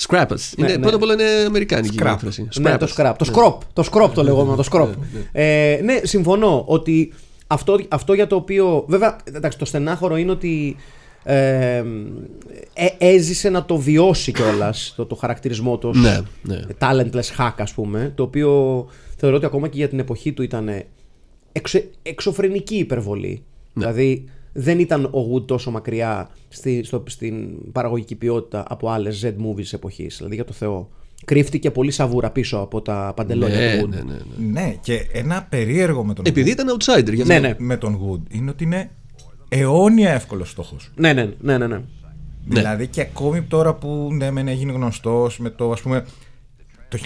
Speaker 4: Scrappers.
Speaker 3: Ναι,
Speaker 4: είναι,
Speaker 3: ναι.
Speaker 4: Πρώτα απ' όλα είναι αμερικάνικη η
Speaker 5: Scrap.
Speaker 4: έκφραση.
Speaker 3: Ναι, το
Speaker 4: Scrappers.
Speaker 3: σκράπ. Το σκρόπ. Το σκρόπ το λεγόμενο. Το σκρόπ. Ε, ναι, συμφωνώ ότι αυτό, αυτό για το οποίο. Βέβαια, εντάξει, το στενάχωρο είναι ότι. Ε, ε, έζησε να το βιώσει κιόλας το, το χαρακτηρισμό του ως
Speaker 4: Ναι, ναι.
Speaker 3: talentless hack ας πούμε το οποίο θεωρώ ότι ακόμα και για την εποχή του ήταν εξω, εξωφρενική υπερβολή δηλαδή δεν ήταν ο Wood τόσο μακριά στη, στο, στην παραγωγική ποιότητα από άλλες Z movies της εποχής δηλαδή για το Θεό κρύφτηκε πολύ σαβούρα πίσω από τα παντελόνια
Speaker 4: Ναι,
Speaker 3: του Wood
Speaker 4: ναι, ναι, ναι.
Speaker 5: Ναι, και ένα περίεργο με τον
Speaker 4: Επειδή
Speaker 5: Wood,
Speaker 4: ήταν outsider. Γι αυτό.
Speaker 3: Ναι, ναι.
Speaker 5: με τον Wood είναι ότι είναι αιώνια εύκολος στόχος.
Speaker 3: ναι, ναι, ναι, ναι, ναι.
Speaker 5: Δηλαδή και ακόμη τώρα που ναι, μεν έγινε γνωστός με το ας πούμε. Το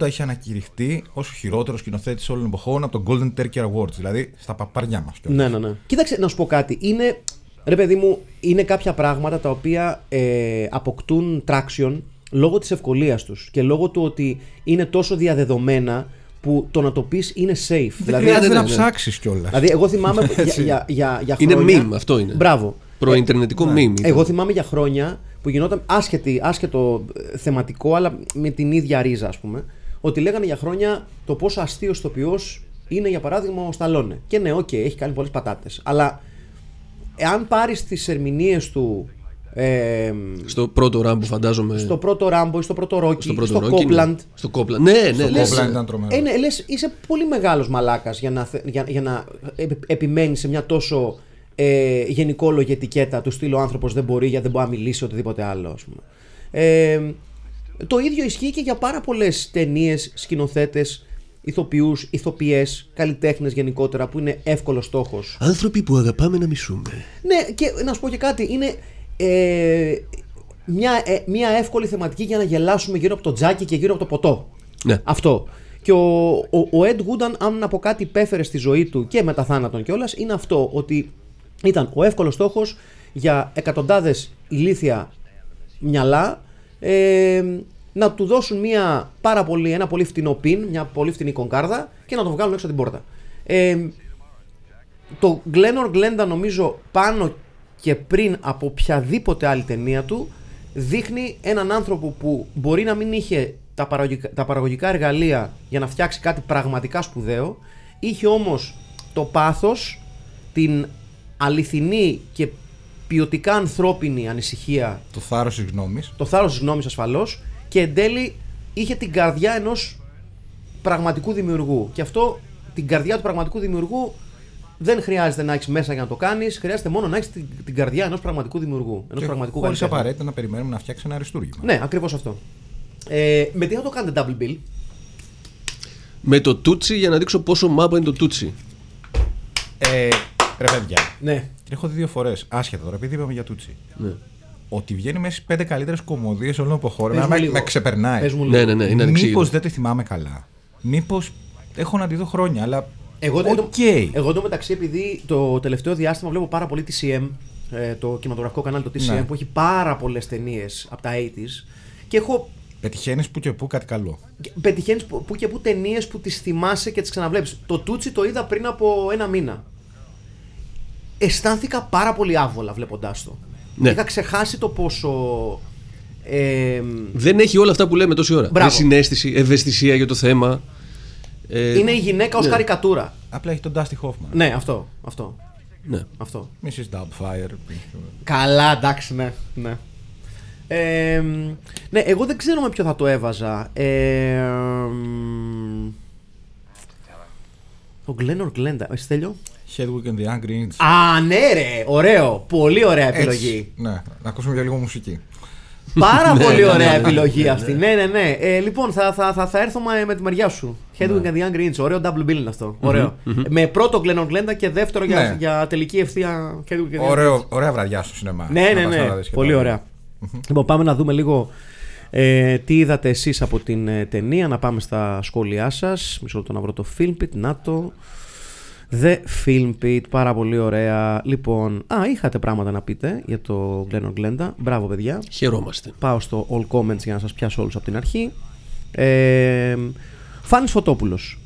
Speaker 5: 1980 είχε ανακηρυχθεί ως ο χειρότερος σκηνοθέτης όλων των εποχών από το Golden Turkey Awards. Δηλαδή στα παπάρια μας.
Speaker 3: Ναι, ναι, ναι. Κοίταξε, να σου πω κάτι. Είναι, ρε παιδί μου, είναι κάποια πράγματα τα οποία ε, αποκτούν traction λόγω της ευκολίας τους και λόγω του ότι είναι τόσο διαδεδομένα που το να το πεις είναι safe.
Speaker 5: Δεν
Speaker 3: δηλαδή,
Speaker 5: χρειάζεται
Speaker 4: ναι,
Speaker 5: να
Speaker 4: ναι, ναι.
Speaker 5: ψάξεις κιόλας.
Speaker 3: δηλαδή, εγώ θυμάμαι για, για, για, για
Speaker 4: Είναι
Speaker 3: χρόνια...
Speaker 4: meme, αυτό είναι.
Speaker 3: Μπράβο.
Speaker 4: Προιντερνετικό meme. ήταν.
Speaker 3: Εγώ θυμάμαι για χρόνια που γινόταν άσχετη, άσχετο ε, θεματικό, αλλά με την ίδια ρίζα, ας πούμε, ότι λέγανε για χρόνια το πόσο αστείο ηθοποιό είναι, για παράδειγμα, ο Σταλόνε. Και ναι, οκ, έχει κάνει πολλές πατάτες. Αλλά εάν πάρεις τις ερμηνείες του ε,
Speaker 4: Στο πρώτο ράμπο φαντάζομαι.
Speaker 3: στο πρώτο Ράμπο ή στο πρώτο Ρόκι,
Speaker 4: στο πρώτο
Speaker 3: στο
Speaker 4: Rocky, ναι.
Speaker 3: Κόπλαντ.
Speaker 4: Στο Copland. Ναι, ναι,
Speaker 5: Το
Speaker 4: λες,
Speaker 5: Copland
Speaker 4: ε,
Speaker 5: ήταν τρομερό.
Speaker 3: Ε, ναι, λες, είσαι πολύ μεγάλος μαλάκας για να, θε- για, για να επι- επιμένεις σε μια τόσο ε, γενικόλογη ετικέτα του στυλ ο άνθρωπος δεν μπορεί γιατί δεν μπορεί να μιλήσει οτιδήποτε άλλο ας πούμε. Ε, το ίδιο ισχύει και για πάρα πολλές ταινίες, σκηνοθέτες, ηθοποιούς, ηθοποιές, καλλιτέχνες γενικότερα που είναι εύκολος στόχος.
Speaker 4: Άνθρωποι που αγαπάμε να μισούμε.
Speaker 3: Ναι, και να σου πω και κάτι. Είναι ε, μια, ε, μια εύκολη θεματική για να γελάσουμε γύρω από το τζάκι και γύρω από το ποτό.
Speaker 4: Ναι.
Speaker 3: Αυτό. Και ο, ο, ο Ed Wood, αν, αν από κάτι υπέφερε στη ζωή του και μετά θάνατον κιόλας, είναι αυτό. Ότι ήταν ο εύκολος στόχος για εκατοντάδες ηλίθια μυαλά ε, να του δώσουν μια πάρα πολύ, ένα πολύ φτηνό πιν, μια πολύ φτηνή κονκάρδα και να το βγάλουν έξω από την πόρτα. Ε, το Glenor Glenda νομίζω πάνω και πριν από οποιαδήποτε άλλη ταινία του δείχνει έναν άνθρωπο που μπορεί να μην είχε τα παραγωγικά, τα παραγωγικά εργαλεία για να φτιάξει κάτι πραγματικά σπουδαίο είχε όμως το πάθος την αληθινή και ποιοτικά ανθρώπινη ανησυχία
Speaker 5: Το θάρρος της γνώμης.
Speaker 3: το θάρρος της γνώμης ασφαλώς και εν τέλει είχε την καρδιά ενός πραγματικού δημιουργού και αυτό την καρδιά του πραγματικού δημιουργού δεν χρειάζεται να έχεις μέσα για να το κάνεις, χρειάζεται μόνο να έχεις την, την καρδιά ενός πραγματικού δημιουργού. Ενός πραγματικού
Speaker 5: Χωρίς
Speaker 3: καλλιτέχνη.
Speaker 5: απαραίτητα να περιμένουμε να φτιάξει ένα αριστούργημα.
Speaker 3: Ναι, ακριβώς αυτό. Ε, με τι θα το κάνετε double bill;
Speaker 4: Με το Tootsie για να δείξω πόσο μάπα είναι το Tootsie.
Speaker 5: Ε, ρε παιδιά,
Speaker 3: Ναι.
Speaker 5: Έχω δει δύο φορές. Άσχετα τώρα, επειδή είπαμε για Tootsie.
Speaker 4: Ναι.
Speaker 5: Ότι βγαίνει μέσα στις πέντε καλύτερες κωμωδίες όλων των εποχών.
Speaker 3: Πες
Speaker 5: εμένα
Speaker 3: μου
Speaker 5: Με,
Speaker 3: λίγο.
Speaker 5: με ξεπερνάει.
Speaker 3: Πες μου λίγο.
Speaker 4: Ναι, ναι, ναι, είναι
Speaker 5: Μήπως
Speaker 4: ανεξήγητο.
Speaker 5: δεν τη θυμάμαι καλά. Μήπως έχω να τη δω χρόνια, αλλά.
Speaker 3: Εγώ,
Speaker 5: Οκ.
Speaker 3: εγώ, εγώ το μεταξύ, επειδή το τελευταίο διάστημα βλέπω πάρα πολύ TCM, ε, το κινηματογραφικό κανάλι το TCM,
Speaker 5: Ναι.
Speaker 3: που έχει πάρα πολλές ταινίες από τα 80s. Και έχω
Speaker 5: Πετυχαίνεις που και που κάτι καλό.
Speaker 3: πετυχαίνεις που, που και που ταινίες που τις θυμάσαι και τις ξαναβλέπεις. Το Τούτσι το είδα πριν από ένα μήνα. Αισθάνθηκα πάρα πολύ άβολα βλέποντάς το.
Speaker 4: Ναι.
Speaker 3: Είχα ξεχάσει το πόσο. Ε,
Speaker 4: Δεν έχει όλα αυτά που λέμε τόση ώρα.
Speaker 3: Μπράβο.
Speaker 4: Με συνέστηση, ευαισθησία για το θέμα. Ε,
Speaker 3: είναι η γυναίκα ω
Speaker 4: ναι.
Speaker 3: καρικατούρα.
Speaker 5: Απλά έχει τον Dusty Hoffman.
Speaker 3: Ναι, αυτό. Αυτό.
Speaker 4: Ναι.
Speaker 3: αυτό.
Speaker 5: Mrs. Doubtfire.
Speaker 3: Καλά, εντάξει, ναι. ναι. Ε, ναι, εγώ δεν ξέρω με ποιο θα το έβαζα. Ε, μ, ο Γκλένορ Γκλέντα. Εσύ Στέλιο;
Speaker 5: Hedwig and the Angry Inch.
Speaker 3: Α, ναι, ρε! Ωραίο! Πολύ ωραία επιλογή.
Speaker 5: Έτσι, Ναι, να ακούσουμε για λίγο μουσική.
Speaker 3: Πάρα
Speaker 4: Ναι,
Speaker 3: πολύ
Speaker 4: ναι,
Speaker 3: ωραία
Speaker 4: ναι, ναι,
Speaker 3: επιλογή
Speaker 4: ναι, ναι.
Speaker 3: αυτή. Ναι, ναι, ναι. Ε, λοιπόν, θα, θα, θα, θα έρθω με, με τη μεριά σου. Hedwig and the Angry Inch. Ωραίο double bill είναι αυτό. Ωραίο. Με πρώτο Glennon Glenda και δεύτερο για,
Speaker 5: Ναι.
Speaker 3: για τελική ευθεία Hedwig and the Angry Inch.
Speaker 5: Ωραίο, ωραία βραδιά στο σινεμά.
Speaker 3: Ναι,
Speaker 5: Να
Speaker 3: ναι,
Speaker 5: πας να τα
Speaker 3: ναι.
Speaker 5: δεις και
Speaker 3: Πολύ
Speaker 5: τα
Speaker 3: ωραία. Λοιπόν, πάμε να δούμε λίγο ε, τι είδατε εσείς από την ε, ταινία. Να πάμε στα σχόλιά σας. Μισό λεπτό να βρω το Filmpit. Να το. The Filmpit. Πάρα πολύ ωραία. Λοιπόν, α, είχατε πράγματα να πείτε για το Glennon Glenda. Μπράβο, παιδιά.
Speaker 4: Χαιρόμαστε.
Speaker 3: Πάω στο all comments για να σας πιάσω όλους από την αρχή. Ε, Φάνης Φωτόπουλος.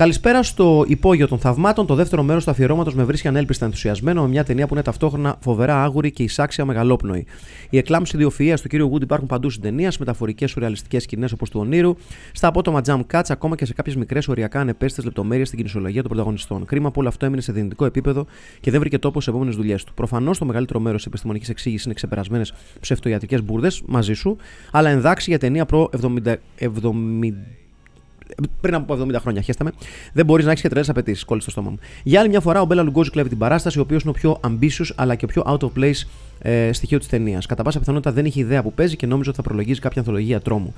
Speaker 3: Καλησπέρα στο υπόγειο των θαυμάτων. Το δεύτερο μέρος του αφιερώματος με βρίσκει ανέλπιστα ενθουσιασμένο με μια ταινία που είναι ταυτόχρονα φοβερά άγουρη και εισάξια μεγαλόπνοη. Οι εκλάμψει ιδιοφυα του κ. Wood υπάρχουν παντού στην ταινία, σε μεταφορικές σουρεαλιστικές σκηνές όπως του Ονείρου, στα απότομα jump cuts, ακόμα και σε κάποιες μικρές οριακά ανεπέστητε λεπτομέρειες στην κινησιολογία των πρωταγωνιστών. Κρίμα που όλο αυτό έμεινε σε δυνητικό επίπεδο και δεν βρήκε τόπο σε επόμενες δουλειές του. Προφανώς το μεγαλύτερο μέρος της επιστημονικής εξήγησης είναι ξεπερασμένες ψευτοιατρικέ μπουρδες μαζί σου, αλλά ενδάξει για ταινία προ 70, 70 πριν από 70 χρόνια, χέσταμε, δεν μπορείς να έχεις και τρελές απαιτήσεις. Κόλλησε στο στόμα μου. Για άλλη μια φορά, ο Μπέλα Λουγκόζη κλέβει την παράσταση, ο οποίος είναι ο πιο ambitious αλλά και ο πιο out of place ε, στοιχείο της ταινίας. Κατά πάσα πιθανότητα δεν είχε ιδέα που παίζει και νόμιζε ότι θα προλογίζει κάποια ανθολογία τρόμου.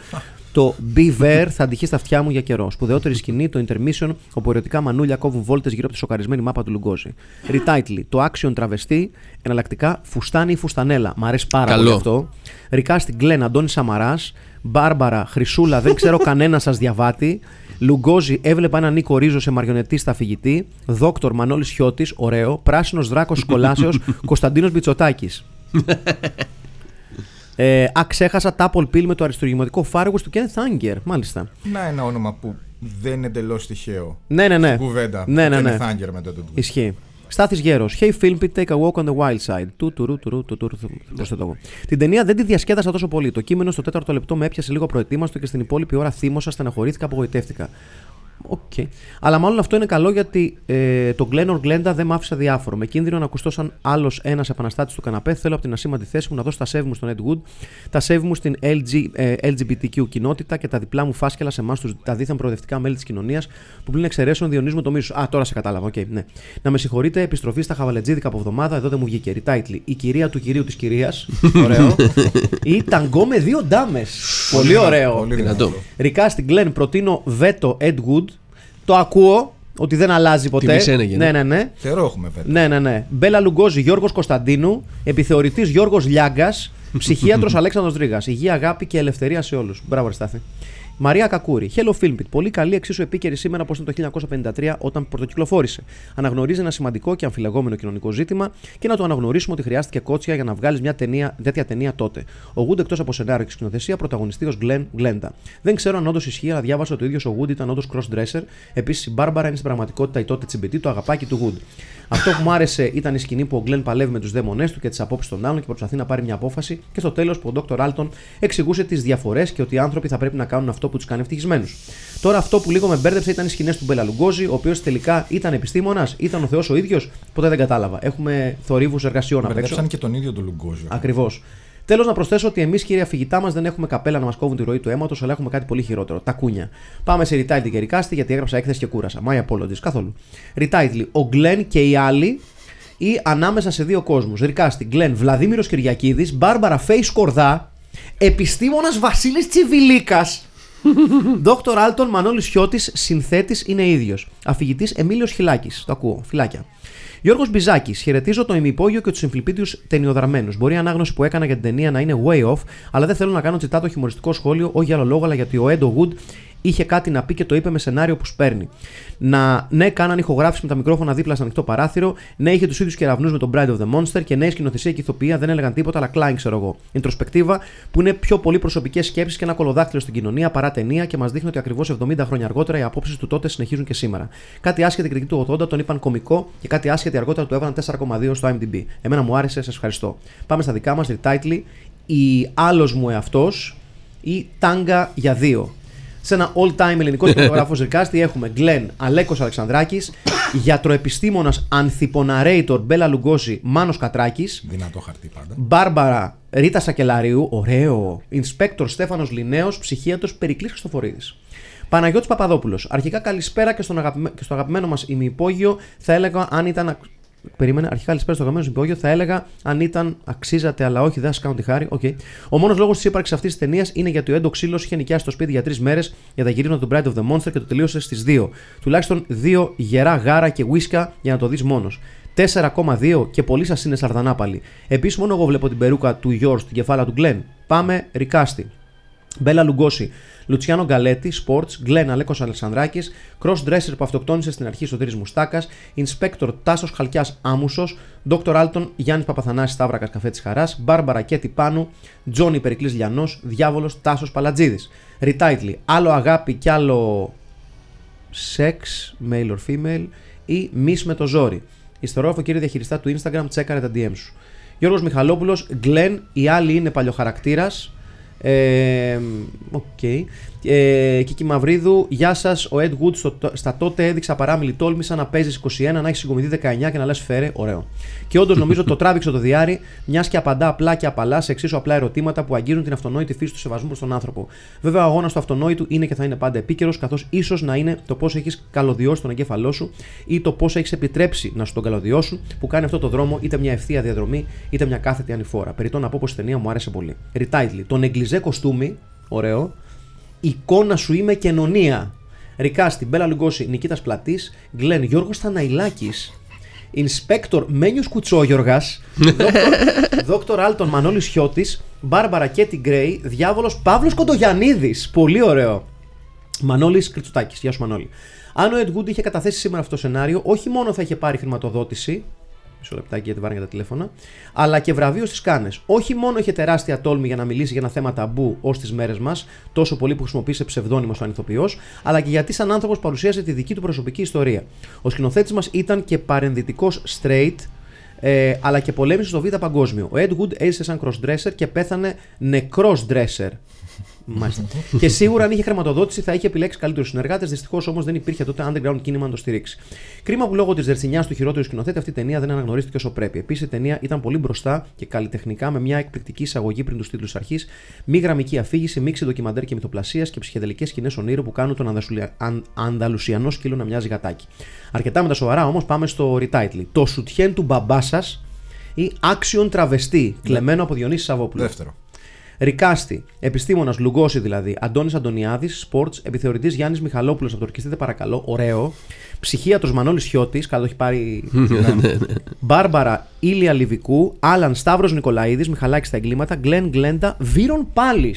Speaker 3: το Beaver θα αντυχεί στα αυτιά μου για καιρό. Σπουδαιότερη σκηνή, το intermission, όπου ερωτικά μανούλια κόβουν βόλτες γύρω από τη σοκαρισμένη μάπα του Λουγκόζη. Retitle, το action τραβεστή, εναλλακτικά φουστάνι ή φουστανέλα. Μ' αρέσει πάρα
Speaker 4: Καλό.
Speaker 3: πολύ αυτό. Ρικά στην Γκλέν Αντώνη Σαμαράς. Μπάρμπαρα, Χρυσούλα, δεν ξέρω κανένα σας διαβάτη. Λουγκόζη, έβλεπα έναν Νίκο Ρίζο σε μαριονετή στα φυγητή. Δόκτωρ Μανώλης Χιώτης, ωραίο. Πράσινος Δράκος Κολάσεως, Κωνσταντίνος Μπιτσοτάκη. ε, α, ξέχασα Τάπολ Πιλ με το αριστουργηματικό φάργο του Kenneth Anger. Μάλιστα.
Speaker 5: Να ένα όνομα που δεν είναι εντελώς τυχαίο.
Speaker 3: Ναι, ναι, ναι.
Speaker 5: Στην κουβέντα.
Speaker 3: Ναι, ναι, ναι.
Speaker 5: Kenneth Anger με το του.
Speaker 3: Ισχύει. Στάθης Γέρος. Hey Film Pit, take a walk on the wild side. Του, τουρου, τουρου, του, τουρου, θα προσθέτω εγώ. Την ταινία δεν τη διασκέδασα τόσο πολύ. Το κείμενο στο τέταρτο λεπτό με έπιασε λίγο προετοίμαστο και στην υπόλοιπη ώρα θύμωσα, στεναχωρήθηκα, απογοητεύτηκα. Οκ. Αλλά μάλλον αυτό είναι καλό γιατί ε, το Glen or Glenda δεν μ' άφησε αδιάφορο. Με κίνδυνο να ακουστώ σαν άλλος ένας επαναστάτης του καναπέ, θέλω από την ασήμαντη θέση μου να δώσω τα σέβη μου στον Ed Wood, τα σέβη μου στην LG, ε, LGBTQ κοινότητα και τα διπλά μου φάσκελα σε εμάς τα δίθεν προοδευτικά μέλη της κοινωνίας που πλην εξαιρέσεων διονύζουμε το μίσο. Α, τώρα σε κατάλαβα. οκ, ναι. Να με συγχωρείτε, επιστροφή στα χαβαλετζίδικα από εβδομάδα, εδώ δεν μου βγήκε. Ριτάιτλι. Η κυρία του κυρίου της κυρίας. Ωραίο. Ή ταγκό με δύο ντάμες. Πολύ ωραίο.
Speaker 5: Πολύ
Speaker 4: Δυνατό.
Speaker 5: δυνατό.
Speaker 3: Ρικά στην Glen προτείνω βέτο Ed Wood. Το ακούω ότι δεν αλλάζει ποτέ.
Speaker 4: Τιμή σένεγε,
Speaker 3: ναι,
Speaker 4: ναι.
Speaker 3: ναι, ναι.
Speaker 5: Καιρό έχουμε βέβαια.
Speaker 3: Ναι, ναι, ναι. Μπέλα Λουγκόζη, Γιώργος Κωνσταντίνου. Επιθεωρητής Γιώργος Λιάγκας. Ψυχίατρος Αλέξανδρος Ρίγα. Υγεία, αγάπη και ελευθερία σε όλους. Μπράβο, Ρεστάθη. Μαρία Κακούρη. Hello Filmpit. Πολύ καλή, εξίσου επίκαιρη σήμερα όπω ήταν το 1953 όταν πρωτοκυκλοφόρησε. Αναγνωρίζει ένα σημαντικό και αμφιλεγόμενο κοινωνικό ζήτημα και να το αναγνωρίσουμε ότι χρειάστηκε κότσια για να βγάλεις μια ταινία, τέτοια ταινία τότε. Ο Wood εκτός από σενάριο και σκηνοθεσία πρωταγωνιστής ω Glenn Glenda. Δεν ξέρω αν όντως ισχύει, αλλά διάβασα ότι ο ίδιος ο Wood ήταν όντως crossdresser. Επίσης η Μπάρμπαρα είναι στην πραγματικότητα η τότε τσιμπητή, το αγαπάκι του Wood. Αυτό που μου άρεσε ήταν η σκηνή που ο Glenn παλεύει με τους δαίμονές του και τις απόψεις των άλλων και προσπαθεί να πάρει μια απόφαση και στο τέλος που ο Dr. Alton εξηγούσε τις διαφορές και ότι οι άνθρωποι θα πρέπει να κάνουν αυτό που τους κάνει ευτυχισμένους. Τώρα αυτό που λίγο με μπέρδεψε ήταν οι σκηνές του Μπέλα Λουγκόζη, ο οποίος τελικά ήταν επιστήμονας, ήταν ο Θεός ο ίδιος, ποτέ δεν κατάλαβα. Έχουμε θορύβους εργασιών απ' έξω.
Speaker 5: Μπερδέψαν και τον ίδιο τον Λουγκόζο.
Speaker 3: Ακριβώς. Τέλος, να προσθέσω ότι εμείς, κύριε αφηγητά μας, δεν έχουμε καπέλα να μας κόβουν τη ροή του αίματος, αλλά έχουμε κάτι πολύ χειρότερο. Τα κούνια. Πάμε σε retitle και ρικάστη, γιατί έγραψα έκθεση και κούρασα. My apologies, καθόλου. Retitle. Ο Γκλέν και οι άλλοι ή ανάμεσα σε δύο κόσμους. Ρικάστη. Γκλέν Βλαδίμηρος Κυριακίδης, Μπάρμπαρα Φέης Κορδά, Επιστήμονας Βασίλης Τσιβιλίκας. Δόκτωρ Άλτον Μανώλης Χιώτης, συνθέτης είναι ίδιος. Αφηγητής Εμίλιος Χιλάκης. Το ακούω. Φυλάκια. Γιώργος Μπιζάκης, χαιρετίζω το ημυπόγειο και τους συμφιλπίτιου ταινιοδραμένους. Μπορεί η ανάγνωση που έκανα για την ταινία να είναι way off, αλλά δεν θέλω να κάνω τσιτάτο χιουμοριστικό σχόλιο, όχι για άλλο λόγο, αλλά γιατί ο Έντο Wood είχε κάτι να πει και το είπε με σενάριο που σπέρνει. Να, ναι, κάναν ηχογράφηση με τα μικρόφωνα δίπλα στο ανοιχτό παράθυρο, ναι, είχε τους ίδιους κεραυνούς με τον Bride of the Monster και ναι, σκηνοθεσία και ηθοποιία δεν έλεγαν τίποτα, αλλά κλάιν, ξέρω εγώ. Ιντροσπεκτίβα που είναι πιο πολύ προσωπικές σκέψεις και ένα κολοδάχτυλο στην κοινωνία παρά ταινία και μας δείχνει ότι ακριβώς 70 χρόνια αργότερα οι απόψεις του τότε συνεχίζουν και σήμερα. Κάτι άσχετη κριτική του 80 τον είπαν κωμικό και κάτι άσχετη αργότερα του έβαλαν 4,2 στο IMDb. Εμένα μου άρεσε, σας ευχαριστώ. Πάμε στα δικά μας, retitle. Η άλλος μου εαυτός ή τάγκα για δύο. Σε ένα all-time ελληνικό κινηματογράφο ζερκάστη έχουμε Γκλέν Αλέκο Αλεξανδράκη, γιατροεπιστήμονας ανθιποναρέιτορ Μπέλα Λουγκόση Μάνος Κατράκης,
Speaker 5: Δυνατό χαρτί πάντα.
Speaker 3: Μπάρμπαρα Ρίτα Σακελαρίου, ωραίο, Inspector Στέφανος Λινέος, ψυχίατρο Περικλής Χριστοφορίδης. Παναγιώτης Παπαδόπουλος. Αρχικά καλησπέρα και, στον αγαπημέ- και στο αγαπημένο μας ημιυπόγειο. Θα έλεγα αν ήταν. Περίμενε, αρχικά καλησπέρα στο αγαπημένο σου υπόγειο. Θα έλεγα αν ήταν αξίζατε, αλλά όχι, δεν σας κάνω τη χάρη. Οκ. Ο μόνος λόγος της ύπαρξης αυτής της ταινίας είναι γιατί ο Εντ ο Ξύλο είχε νοικιάσει το σπίτι για τρεις μέρες για τα γυρίσματα του Bride of the Monster και το τελείωσε στις 2. Τουλάχιστον δύο γερά γάρα και ουίσκα για να το δεις μόνος. 4,2 και πολύ σας είναι σαρδανά πάλι. Επίσης, μόνο εγώ βλέπω την περούκα του Γιώργου στην κεφάλα του Γκλέν. Πάμε, ρικάστη. Μπέλα Λουγκόση, Λουτσιάνο Γκαλέτη, Sports, Γκλέν Αλέκος Αλεξανδράκης, Cross Dresser που αυτοκτόνησε στην αρχή Σωτήρης Μουστάκας, Inspector Τάσος Χαλκιάς Άμουσος, Dr. Άλτον Γιάννης Παπαθανάσης Σταύρακας Καφέ τη Χαράς, Μπάρμπαρα Κέτη Πάνου, Τζόνι Περικλής Λιανός, Διάβολος Τάσος Παλατζίδης. Retitle, άλλο αγάπη κι άλλο σεξ, male or female, ή miss με το ζόρι. Υστερόγραφο κύριε διαχειριστά του Instagram, τσέκαρε τα DM σου. Γιώργος Μιχαλόπουλος, Glen, η άλλη είναι παλιοχαρακτήρας. Ε, Οκ. Ε, Κίκη Μαυρίδου, γεια σας. Ο Ed Wood στο, στα τότε έδειξε απαράμιλη τόλμη σαν να παίζεις 21, να έχεις συγκομίσει 19 και να λες φέρε, ωραίο. Και όντως νομίζω το τράβηξε το διάρρη, μιας και απαντά απλά και απαλά σε εξίσου απλά ερωτήματα που αγγίζουν την αυτονόητη φύση του σεβασμού προς τον άνθρωπο. Βέβαια, ο αγώνας του αυτονόητου είναι και θα είναι πάντα επίκαιρος, καθώς ίσως να είναι το πώς έχεις καλωδιώσει τον εγκέφαλό σου ή το πώς έχεις επιτρέψει να σου τον καλωδιώσουν, που κάνει αυτό το δρόμο είτε μια ευθεία διαδρομή είτε μια κάθετη ανηφόρα. Περιτώ να πω πως η ταινία μου άρεσε πολύ. Retitle. Τον εγκλιζέ κοστούμι, ωραίο, εικόνα σου είμαι κοινωνία. Ρικάστη, Μπέλα Λουγκώση, Νικήτας Πλατής, Γκλέν Γιώργος Θαναϊλάκης, Ινσπέκτορ Μένιος Κουτσόγιοργας, Δόκτωρ Άλτον Μανώλης Χιώτης, Μπάρμπαρα Κέτι Γκρέι, Διάβολος Παύλος Κοντογιανίδη. Πολύ ωραίο. Μανώλης Κριτσουτάκη. Γεια σου, Μανώλη. Αν ο Ed Wood είχε καταθέσει σήμερα αυτό το σενάριο, όχι μόνο θα είχε πάρει χρηματοδότηση, μισό λεπτάκι γιατί βάρανε για τα τηλέφωνα, αλλά και βραβείο στις κάνες. Όχι μόνο είχε τεράστια τόλμη για να μιλήσει για ένα θέμα ταμπού ως τις μέρες μας, τόσο πολύ που χρησιμοποίησε ψευδόνυμο σαν ηθοποιό, αλλά και γιατί σαν άνθρωπος παρουσίασε τη δική του προσωπική ιστορία. Ο σκηνοθέτης μας ήταν και παρενδυτικός straight, ε, αλλά και πολέμησε στο Β' Παγκόσμιο. Ο Ed Wood έζησε σαν crossdresser και πέθανε νεκρός dresser. Μάλιστα. και σίγουρα αν είχε χρηματοδότηση θα είχε επιλέξει καλύτερους συνεργάτες. Δυστυχώς όμως δεν υπήρχε τότε underground κίνημα να το στηρίξει. Κρίμα που λόγω της δερσινιάς του χειρότερου σκηνοθέτη αυτή η ταινία δεν αναγνωρίστηκε όσο πρέπει. Επίσης η ταινία ήταν πολύ μπροστά και καλλιτεχνικά με μια εκπληκτική εισαγωγή πριν τους τίτλους αρχής, μη γραμμική αφήγηση, μίξη ντοκιμαντέρ και μυθοπλασίας και ψυχεδελικές σκηνές ονείρου που κάνουν τον Ανδασουλια- αν- Ανδαλουσιανό σκύλο να μοιάζει γατάκι. Αρκετά με τα σοβαρά όμως πάμε στο retitle. Το σουτιέν του μπαμπά σας ή Action Τραβεστή, κλεμμένο από Διονύσης Σαββόπουλο.
Speaker 5: Δεύτερο.
Speaker 3: Ρικάστη, επιστήμονας, Λουγκώση δηλαδή, Αντώνης Αντωνιάδης, Sports, επιθεωρητής Γιάννης Μιχαλόπουλος από το Ορκιστείτε Παρακαλώ, ωραίο. Ψυχίατρος Μανώλης Χιώτης, καλά το έχει πάρει. Ναι. Μπάρμπαρα Ήλια Λιβικού, Άλαν Σταύρος Νικολαίδης, Μιχαλάκης στα εγκλήματα, Γκλέν Γκλέντα, Βύρον Πάλι.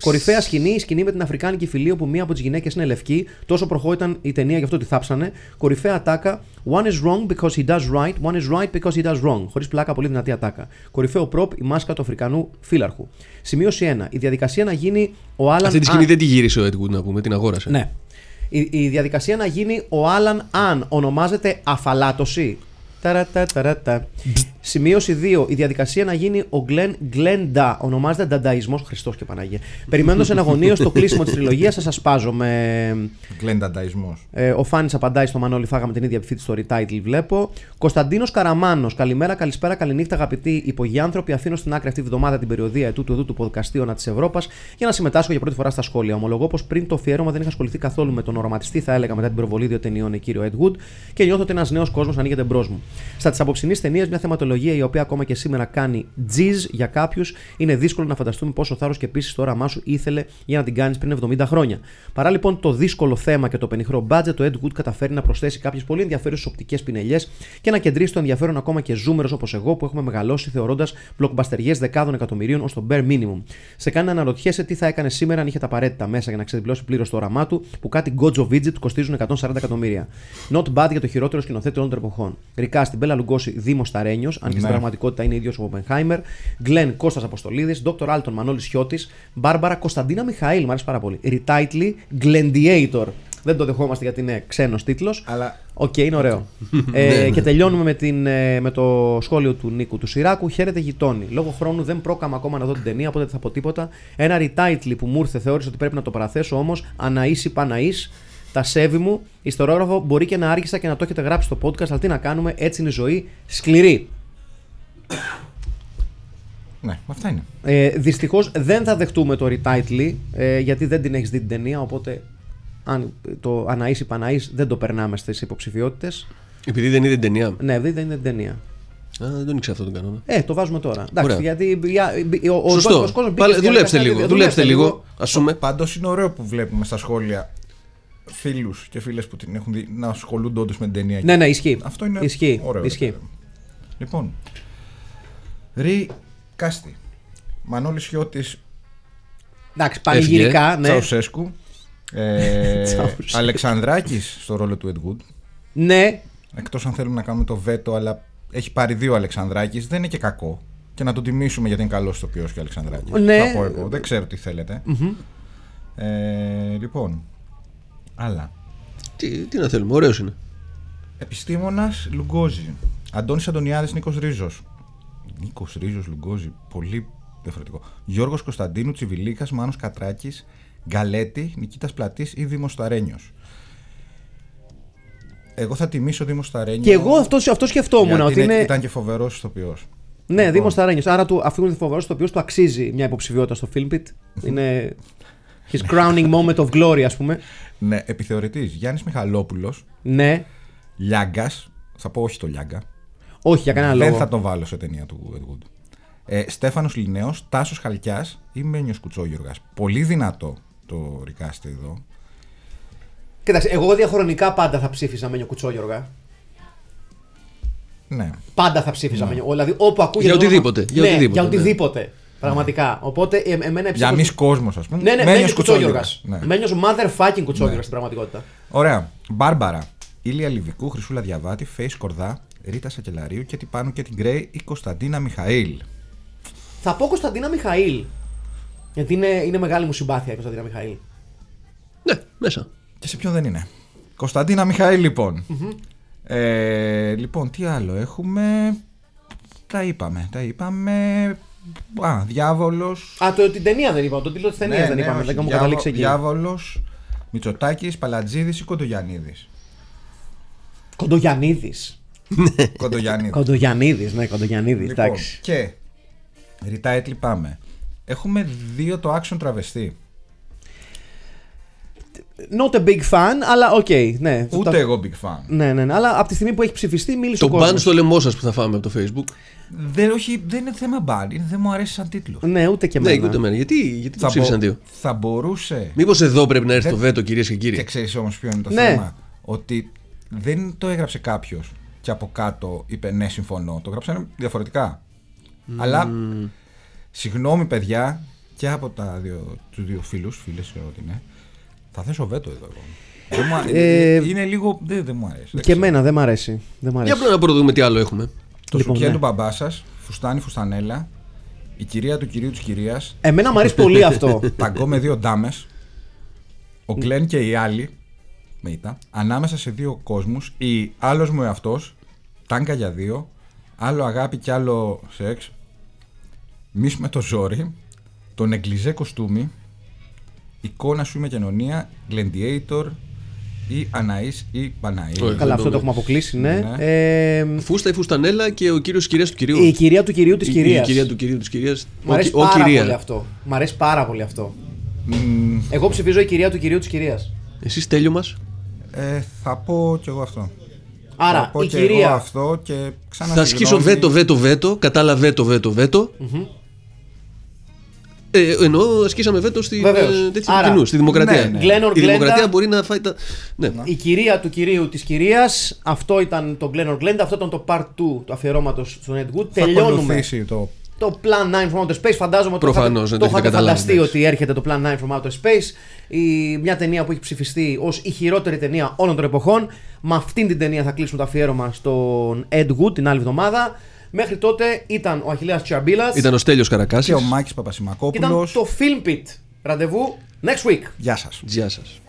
Speaker 3: Κορυφαία σκηνή, η σκηνή με την Αφρικάνικη φυλή όπου μία από τις γυναίκες είναι λευκή. Τόσο προχώ ήταν η ταινία γι' αυτό τη θάψανε. Κορυφαία ατάκα. One is wrong because he does right, one is right because he does wrong. Χωρίς πλάκα, πολύ δυνατή ατάκα. Κορυφαίο προπ, η μάσκα του Αφρικανού φύλαρχου. Σημείωση 1. Η διαδικασία να γίνει ο Άλαν.
Speaker 4: Αυτή τη σκηνή δεν τη γύρισε ο Ed Wood να πούμε, την αγόρασε.
Speaker 3: Ναι. Η, η διαδικασία να γίνει ο Άλαν Αν ονομάζεται αφαλάτωση. Ταρατα, ταρατα. Σημείωση 2. Η διαδικασία να γίνει ο Γκλεν Γκλέντα. Ονομάζεται Ντανταϊσμός. Χριστός και Παναγία. Περιμένοντας ένα γωνίο στο κλείσιμο της τριλογίας, σας ασπάζω με.
Speaker 5: Γκλεντανταϊσμό.
Speaker 3: Ε, ο Φάνης απαντάει στο Μανώλη, φάγαμε την ίδια επιθύτη στο retitle, βλέπω. Κωνσταντίνος Καραμάνος, καλημέρα, καλησπέρα, καληνύχτα, αγαπητοί υπογειάνθρωποι. Αφήνω στην άκρη αυτή τη βδομάδα την περιοδία ετούτου εδώ του Ποδκαστίωνα της Ευρώπη για να συμμετάσχω για πρώτη φορά στα σχόλια. Ομολογώ πως πριν το αφιέρωμα δεν είχα ασχοληθεί καθόλου με τον οραματιστή, θα έλεγα μετά την προβολή δύο ταινιών, ε, κύριο Ed Wood, και νιώθω ότι ένας νέος κόσμος ανοίγεται μπρος μου. Στα της απόψινή ταινίας, μια θεματολογία τεχνολογία η οποία ακόμα και σήμερα κάνει τζιζ για κάποιους, είναι δύσκολο να φανταστούμε πόσο θάρρος και επίση το όραμά σου ήθελε για να την κάνεις πριν 70 χρόνια. Παρά λοιπόν το δύσκολο θέμα και το πενιχρό budget, το Ed Wood καταφέρει να προσθέσει κάποιες πολύ ενδιαφέρουσες οπτικές πινελιές και να κεντρήσει το ενδιαφέρον ακόμα και ζούμερος όπως εγώ που έχουμε μεγαλώσει θεωρώντας blockbusteριέ δεκάδων εκατομμυρίων ως το bare minimum. Σε κάνει να αναρωτιέσαι τι θα έκανε σήμερα αν είχε τα απαραίτητα μέσα για να ξεδιπλώσει πλήρως το όραμά του που κάτι Gods of Widget κοστίζουν 140 εκατομμύρια. Not bad για το χειρότερο σκηνοθέτη όλων των εποχών. Ρικά στην Μπέλα Λουγκώση Δήμος Ταρένιος, αν και στην
Speaker 5: Ναι.
Speaker 3: πραγματικότητα είναι ίδιος ο Οπενχάιμερ. Γκλέν Κώστας Αποστολίδης, Dr. Άλτον Μανώλης Χιώτης, Μπάρμπαρα Κωνσταντίνα Μιχαήλ, μου αρέσει πάρα πολύ. Retitley Glendiator. Δεν το δεχόμαστε γιατί είναι ξένος τίτλος.
Speaker 5: Αλλά
Speaker 3: Οκ, είναι ωραίο. ε, και τελειώνουμε με, την, ε, με το σχόλιο του Νίκου του Σιράκου. Χαίρετε γειτόνοι. Λόγω χρόνου δεν πρόκαμα ακόμα να δω την ταινία, οπότε δεν θα πω τίποτα. Ένα retitle που μου ήρθε θεώρησα ότι πρέπει να το παραθέσω όμως. Ανναή ή Παναή. Τα σέβη μου. Υστερόγραφο μπορεί και να άργησα και να το έχετε γράψει στο podcast, αλλά τι να κάνουμε, έτσι είναι η ζωή. Σκληρή.
Speaker 5: ναι, αυτά είναι.
Speaker 3: Ε, Δυστυχώς δεν θα δεχτούμε το retitle ε, γιατί δεν την έχεις δει την ταινία. Οπότε αν το Αναή ή Παναή δεν το περνάμε στις υποψηφιότητες.
Speaker 4: Επειδή δεν είδε την ταινία.
Speaker 3: Ναι, δεν είναι την ταινία.
Speaker 4: Α, δεν τον ήξερα αυτό τον κανόνα.
Speaker 3: Ε, το βάζουμε τώρα. Εντάξει,
Speaker 4: Ωραία.
Speaker 3: γιατί ο, ο, ο
Speaker 4: Σωστό.
Speaker 3: υπόλοιπος κόσμος μπήκε
Speaker 4: Πάλι-
Speaker 3: στη
Speaker 4: δουλέψτε
Speaker 3: διαδικασία,
Speaker 4: λίγο.
Speaker 3: δουλεύτε
Speaker 4: Δουλέψτε λίγο. Α πούμε.
Speaker 5: Πάντως είναι ωραίο που βλέπουμε στα σχόλια φίλους και φίλες που την έχουν δει να ασχολούνται όντως με την ταινία.
Speaker 3: Ναι, ναι, ισχύει.
Speaker 5: Αυτό είναι
Speaker 3: ισχύει.
Speaker 5: ωραίο.
Speaker 3: ισχύει.
Speaker 5: Λοιπόν, Ρι Κάστη. Μανώλης Χιώτης
Speaker 3: Εντάξει, πανηγυρικά, ναι.
Speaker 5: Τσαουσέσκου. Ε,
Speaker 3: Τσαουσέσκου.
Speaker 5: Αλεξανδράκης στο ρόλο του Ed Wood.
Speaker 3: Ναι,
Speaker 5: Εκτός αν θέλουμε να κάνουμε το βέτο, αλλά έχει πάρει δύο Αλεξανδράκης. Δεν είναι και κακό. Και να τον τιμήσουμε γιατί είναι καλός ηθοποιός και ο Αλεξανδράκης.
Speaker 3: Ναι.
Speaker 5: Θα πω εγώ. Δεν ξέρω τι θέλετε. Ε, λοιπόν, άλλα.
Speaker 4: Τι, τι να θέλουμε, ωραίος είναι.
Speaker 5: Επιστήμονας Λουγκόζη. Αντώνης Αντωνιάδης, Νίκος Ρίζος. Νίκος Ρίζος, Λουγκόζη. Πολύ διαφορετικό. Γιώργος Κωνσταντίνου, Τσιβιλίκας, Μάνος Κατράκης, Γκαλέτη, Νικήτας Πλατής ή Δήμος Σταρένιος. Εγώ θα τιμήσω Δήμος Σταρένιο.
Speaker 3: και εγώ αυτό, αυτό σκεφτόμουν.
Speaker 5: γιατί
Speaker 3: Ότι
Speaker 5: είναι-
Speaker 3: είναι...
Speaker 5: ήταν και φοβερός ηθοποιός.
Speaker 3: Ναι, Δήμος Ταράνιο. Άρα του, αφού είναι φοβερός, το οποίο του αξίζει μια υποψηφιότητα στο Filmpit. είναι. His crowning moment of glory, ας πούμε.
Speaker 5: Ναι, επιθεωρητής Γιάννης Μιχαλόπουλος,
Speaker 3: Ναι,
Speaker 5: Λιάγκας. Θα πω όχι το Λιάγκα.
Speaker 3: όχι για κανένα
Speaker 5: Δεν
Speaker 3: λόγο.
Speaker 5: θα τον βάλω σε ταινία του Ed Wood. Ε, Στέφανος Λινέος, Τάσος Χαλκιάς ή Μένιος Κουτσόγιοργας. Πολύ δυνατό το ρικάστη εδώ.
Speaker 3: Κοίταξε, εγώ διαχρονικά πάντα θα ψήφιζα Μένιο Κουτσόγιοργα.
Speaker 5: Ναι.
Speaker 3: Πάντα θα ψήφιζα Μένιο. Δηλαδή, όπου ακούγεται.
Speaker 4: Για
Speaker 3: το όνομα-
Speaker 4: οτιδήποτε, για
Speaker 3: ναι,
Speaker 4: οτιδήποτε,
Speaker 3: Για
Speaker 4: ναι.
Speaker 3: οτιδήποτε. Πραγματικά. Οπότε, ε, εμένα η
Speaker 5: Για
Speaker 3: ψήφος-
Speaker 5: μη κόσμος, ας πούμε.
Speaker 3: Ναι, ναι,
Speaker 5: Μένιος
Speaker 3: Μένιος Κουτσόγιοργα.
Speaker 5: Κουτσόγιοργας. Ναι.
Speaker 3: Μένιος motherfucking Κουτσόγιοργα
Speaker 5: Ναι.
Speaker 3: στην πραγματικότητα.
Speaker 5: Ωραία. Μπάρμπαρα. Ήλια Λιβικού, Χρυσούλα Διαβάτη, Φέη Κορδά, Ρίτα Σακελαρίου και Τιπάνου και την Γκρέι ή Κωνσταντίνα Μιχαήλ.
Speaker 3: Θα πω Κωνσταντίνα Μιχαήλ. Γιατί είναι, είναι μεγάλη μου συμπάθεια η Κωνσταντίνα Μιχαήλ.
Speaker 4: Ναι, μέσα.
Speaker 5: Και σε ποιον δεν είναι. Κωνσταντίνα Μιχαήλ, λοιπόν. Ε, λοιπόν, τι άλλο έχουμε; Τα είπαμε. Τα είπαμε. Α, διάβολος.
Speaker 3: Α, το, την ταινία δεν είπαμε. Το τίτλο της ταινίας δεν είπαμε. Δεν έχουμε καταλήξει εκεί.
Speaker 5: Διάβολος, Μητσοτάκης, Παλατζίδης ή Κοντογιαννίδης.
Speaker 3: Κοντογιαννίδης.
Speaker 5: Κοντογιαννίδης.
Speaker 3: Κοντογιαννίδης, ναι, Κοντογιαννίδη.
Speaker 5: Λοιπόν,
Speaker 3: εντάξει.
Speaker 5: και retitle πάμε. Έχουμε δύο το action τραβεστί.
Speaker 3: Not a big fan, αλλά οκ, ναι.
Speaker 5: Ούτε
Speaker 3: Τα-
Speaker 5: εγώ big fan.
Speaker 3: Ναι, ναι, ναι, αλλά από τη στιγμή που έχει ψηφιστεί, μίλησε
Speaker 4: Το
Speaker 3: ο κόσμος.
Speaker 4: μπαν στο λαιμό σας που θα φάμε από το Facebook.
Speaker 5: Δεν, όχι, δεν είναι θέμα μπαν, είναι- δεν μου αρέσει σαν τίτλο.
Speaker 3: Ναι, ούτε και
Speaker 4: Ναι,
Speaker 3: εμένα.
Speaker 4: ούτε εμένα. Γιατί, γιατί το
Speaker 5: Θα,
Speaker 4: ψήφισαν
Speaker 5: μπο-
Speaker 4: δύο.
Speaker 5: θα μπορούσε.
Speaker 4: Μήπως εδώ πρέπει να έρθει
Speaker 5: Δεν-
Speaker 4: το βέτο, κυρίες και
Speaker 5: Και
Speaker 4: κύριοι.
Speaker 5: ξέρεις όμως ποιο είναι το
Speaker 3: Ναι.
Speaker 5: θέμα. Ότι δεν το έγραψε κάποιος και από κάτω είπε ναι, συμφωνώ. Το γράψανε διαφορετικά. Αλλά συγγνώμη, παιδιά, και από τα δύο, τους δύο φίλους, φίλες ξέρω ότι είναι, θα θέσω βέτο εδώ εγώ. Δεν μου α-
Speaker 3: Ε,
Speaker 5: είναι λίγο. Δεν, δεν μου αρέσει. δεν
Speaker 3: Και
Speaker 5: ξέρω.
Speaker 3: εμένα δεν μ' αρέσει. Δεν μ'
Speaker 4: Για
Speaker 3: αρέσει.
Speaker 4: απλά να πρώτο δούμε τι άλλο έχουμε.
Speaker 5: Το
Speaker 3: Λοιπόν,
Speaker 5: σουκέ
Speaker 3: ναι.
Speaker 5: του μπαμπά σας, φουστάνι φουστανέλα, η κυρία του κυρίου της κυρίας,
Speaker 3: Εμένα μου αρέσει πολύ αυτό.
Speaker 5: ταγκό με δύο ντάμες, ο Γκλέν και οι άλλοι, με ήττα, ανάμεσα σε δύο κόσμους, ή άλλος μου εαυτός, τάγκα για δύο, άλλο αγάπη και άλλο σεξ, μίσ με το ζόρι, το νεγκλιζέ κοστούμι, εικόνα σου με κοινωνία, Gladiator ή Αναής ή Παναή.
Speaker 4: Ωραία.
Speaker 3: Καλά, αυτό το
Speaker 4: το
Speaker 3: έχουμε αποκλείσει, ναι.
Speaker 5: Ναι.
Speaker 3: Ε,
Speaker 4: Φούστα ή φουστανέλα και ο κύριος κυρίας του κυρίου.
Speaker 3: η κυρία του κυρίου της
Speaker 4: Η-
Speaker 3: κυρία.
Speaker 4: Η κυρίας του κυρίου της κυρίας.
Speaker 3: Μ' αρέσει
Speaker 4: Ο, ο
Speaker 3: πάρα
Speaker 4: κυρία.
Speaker 3: πολύ αυτό. Μ' αρέσει πάρα πολύ αυτό.
Speaker 5: Μμμ,
Speaker 3: Εγώ ψηφίζω η κυρία του κυρίου της κυρίας.
Speaker 4: Εσείς τέλειο μας.
Speaker 5: ε, θα πω κι εγώ αυτό.
Speaker 3: Άρα,
Speaker 5: θα πω
Speaker 3: η
Speaker 5: και
Speaker 3: κυρία-
Speaker 5: εγώ αυτό και ξανά
Speaker 4: Θα ασκήσω
Speaker 5: συγγνώμη.
Speaker 4: βέτο, βέτο, βέτο. Κατάλα βέτο, βέτο, βέτο. Ε, εννοώ ασκήσαμε βέτο στη,
Speaker 3: Βεβαίως.
Speaker 4: ε, τέτοιου
Speaker 3: Άρα,
Speaker 4: κοινούς, στη δημοκρατία.
Speaker 5: ναι, ναι.
Speaker 3: Glenor
Speaker 4: Η δημοκρατία
Speaker 3: Glenda-
Speaker 4: μπορεί να φάει τα. Ναι.
Speaker 3: Η κυρία του κυρίου της κυρίας. Αυτό ήταν το Glenor Glenda. Αυτό ήταν το part 2 του αφιερώματος στον Ed Wood.
Speaker 5: Θα
Speaker 3: Τελειώνουμε
Speaker 5: ακολουθήσει το
Speaker 3: το Plan 9 from Outer Space. Φαντάζομαι ότι το
Speaker 4: Προφανώς,
Speaker 3: είχατε-
Speaker 4: δεν
Speaker 3: το
Speaker 4: το έχετε
Speaker 3: είχατε
Speaker 4: καταλάβει,
Speaker 3: φανταστεί
Speaker 4: εντάξει.
Speaker 3: ότι έρχεται το Plan 9 from Outer Space. Η, μια ταινία που έχει ψηφιστεί ως η χειρότερη ταινία όλων των εποχών. Με αυτήν την ταινία θα κλείσουμε το αφιέρωμα στον Ed Wood την άλλη εβδομάδα. Μέχρι τότε ήταν ο Αχιλέας Τσιαμπίλας
Speaker 4: Ήταν ο Στέλιος Καρακάσης.
Speaker 5: και ο Μάκης
Speaker 3: και ήταν
Speaker 5: Παπασημακόπουλος.
Speaker 3: το Film Pit. Ραντεβού next week.
Speaker 5: Γεια σας.
Speaker 4: Γεια σας.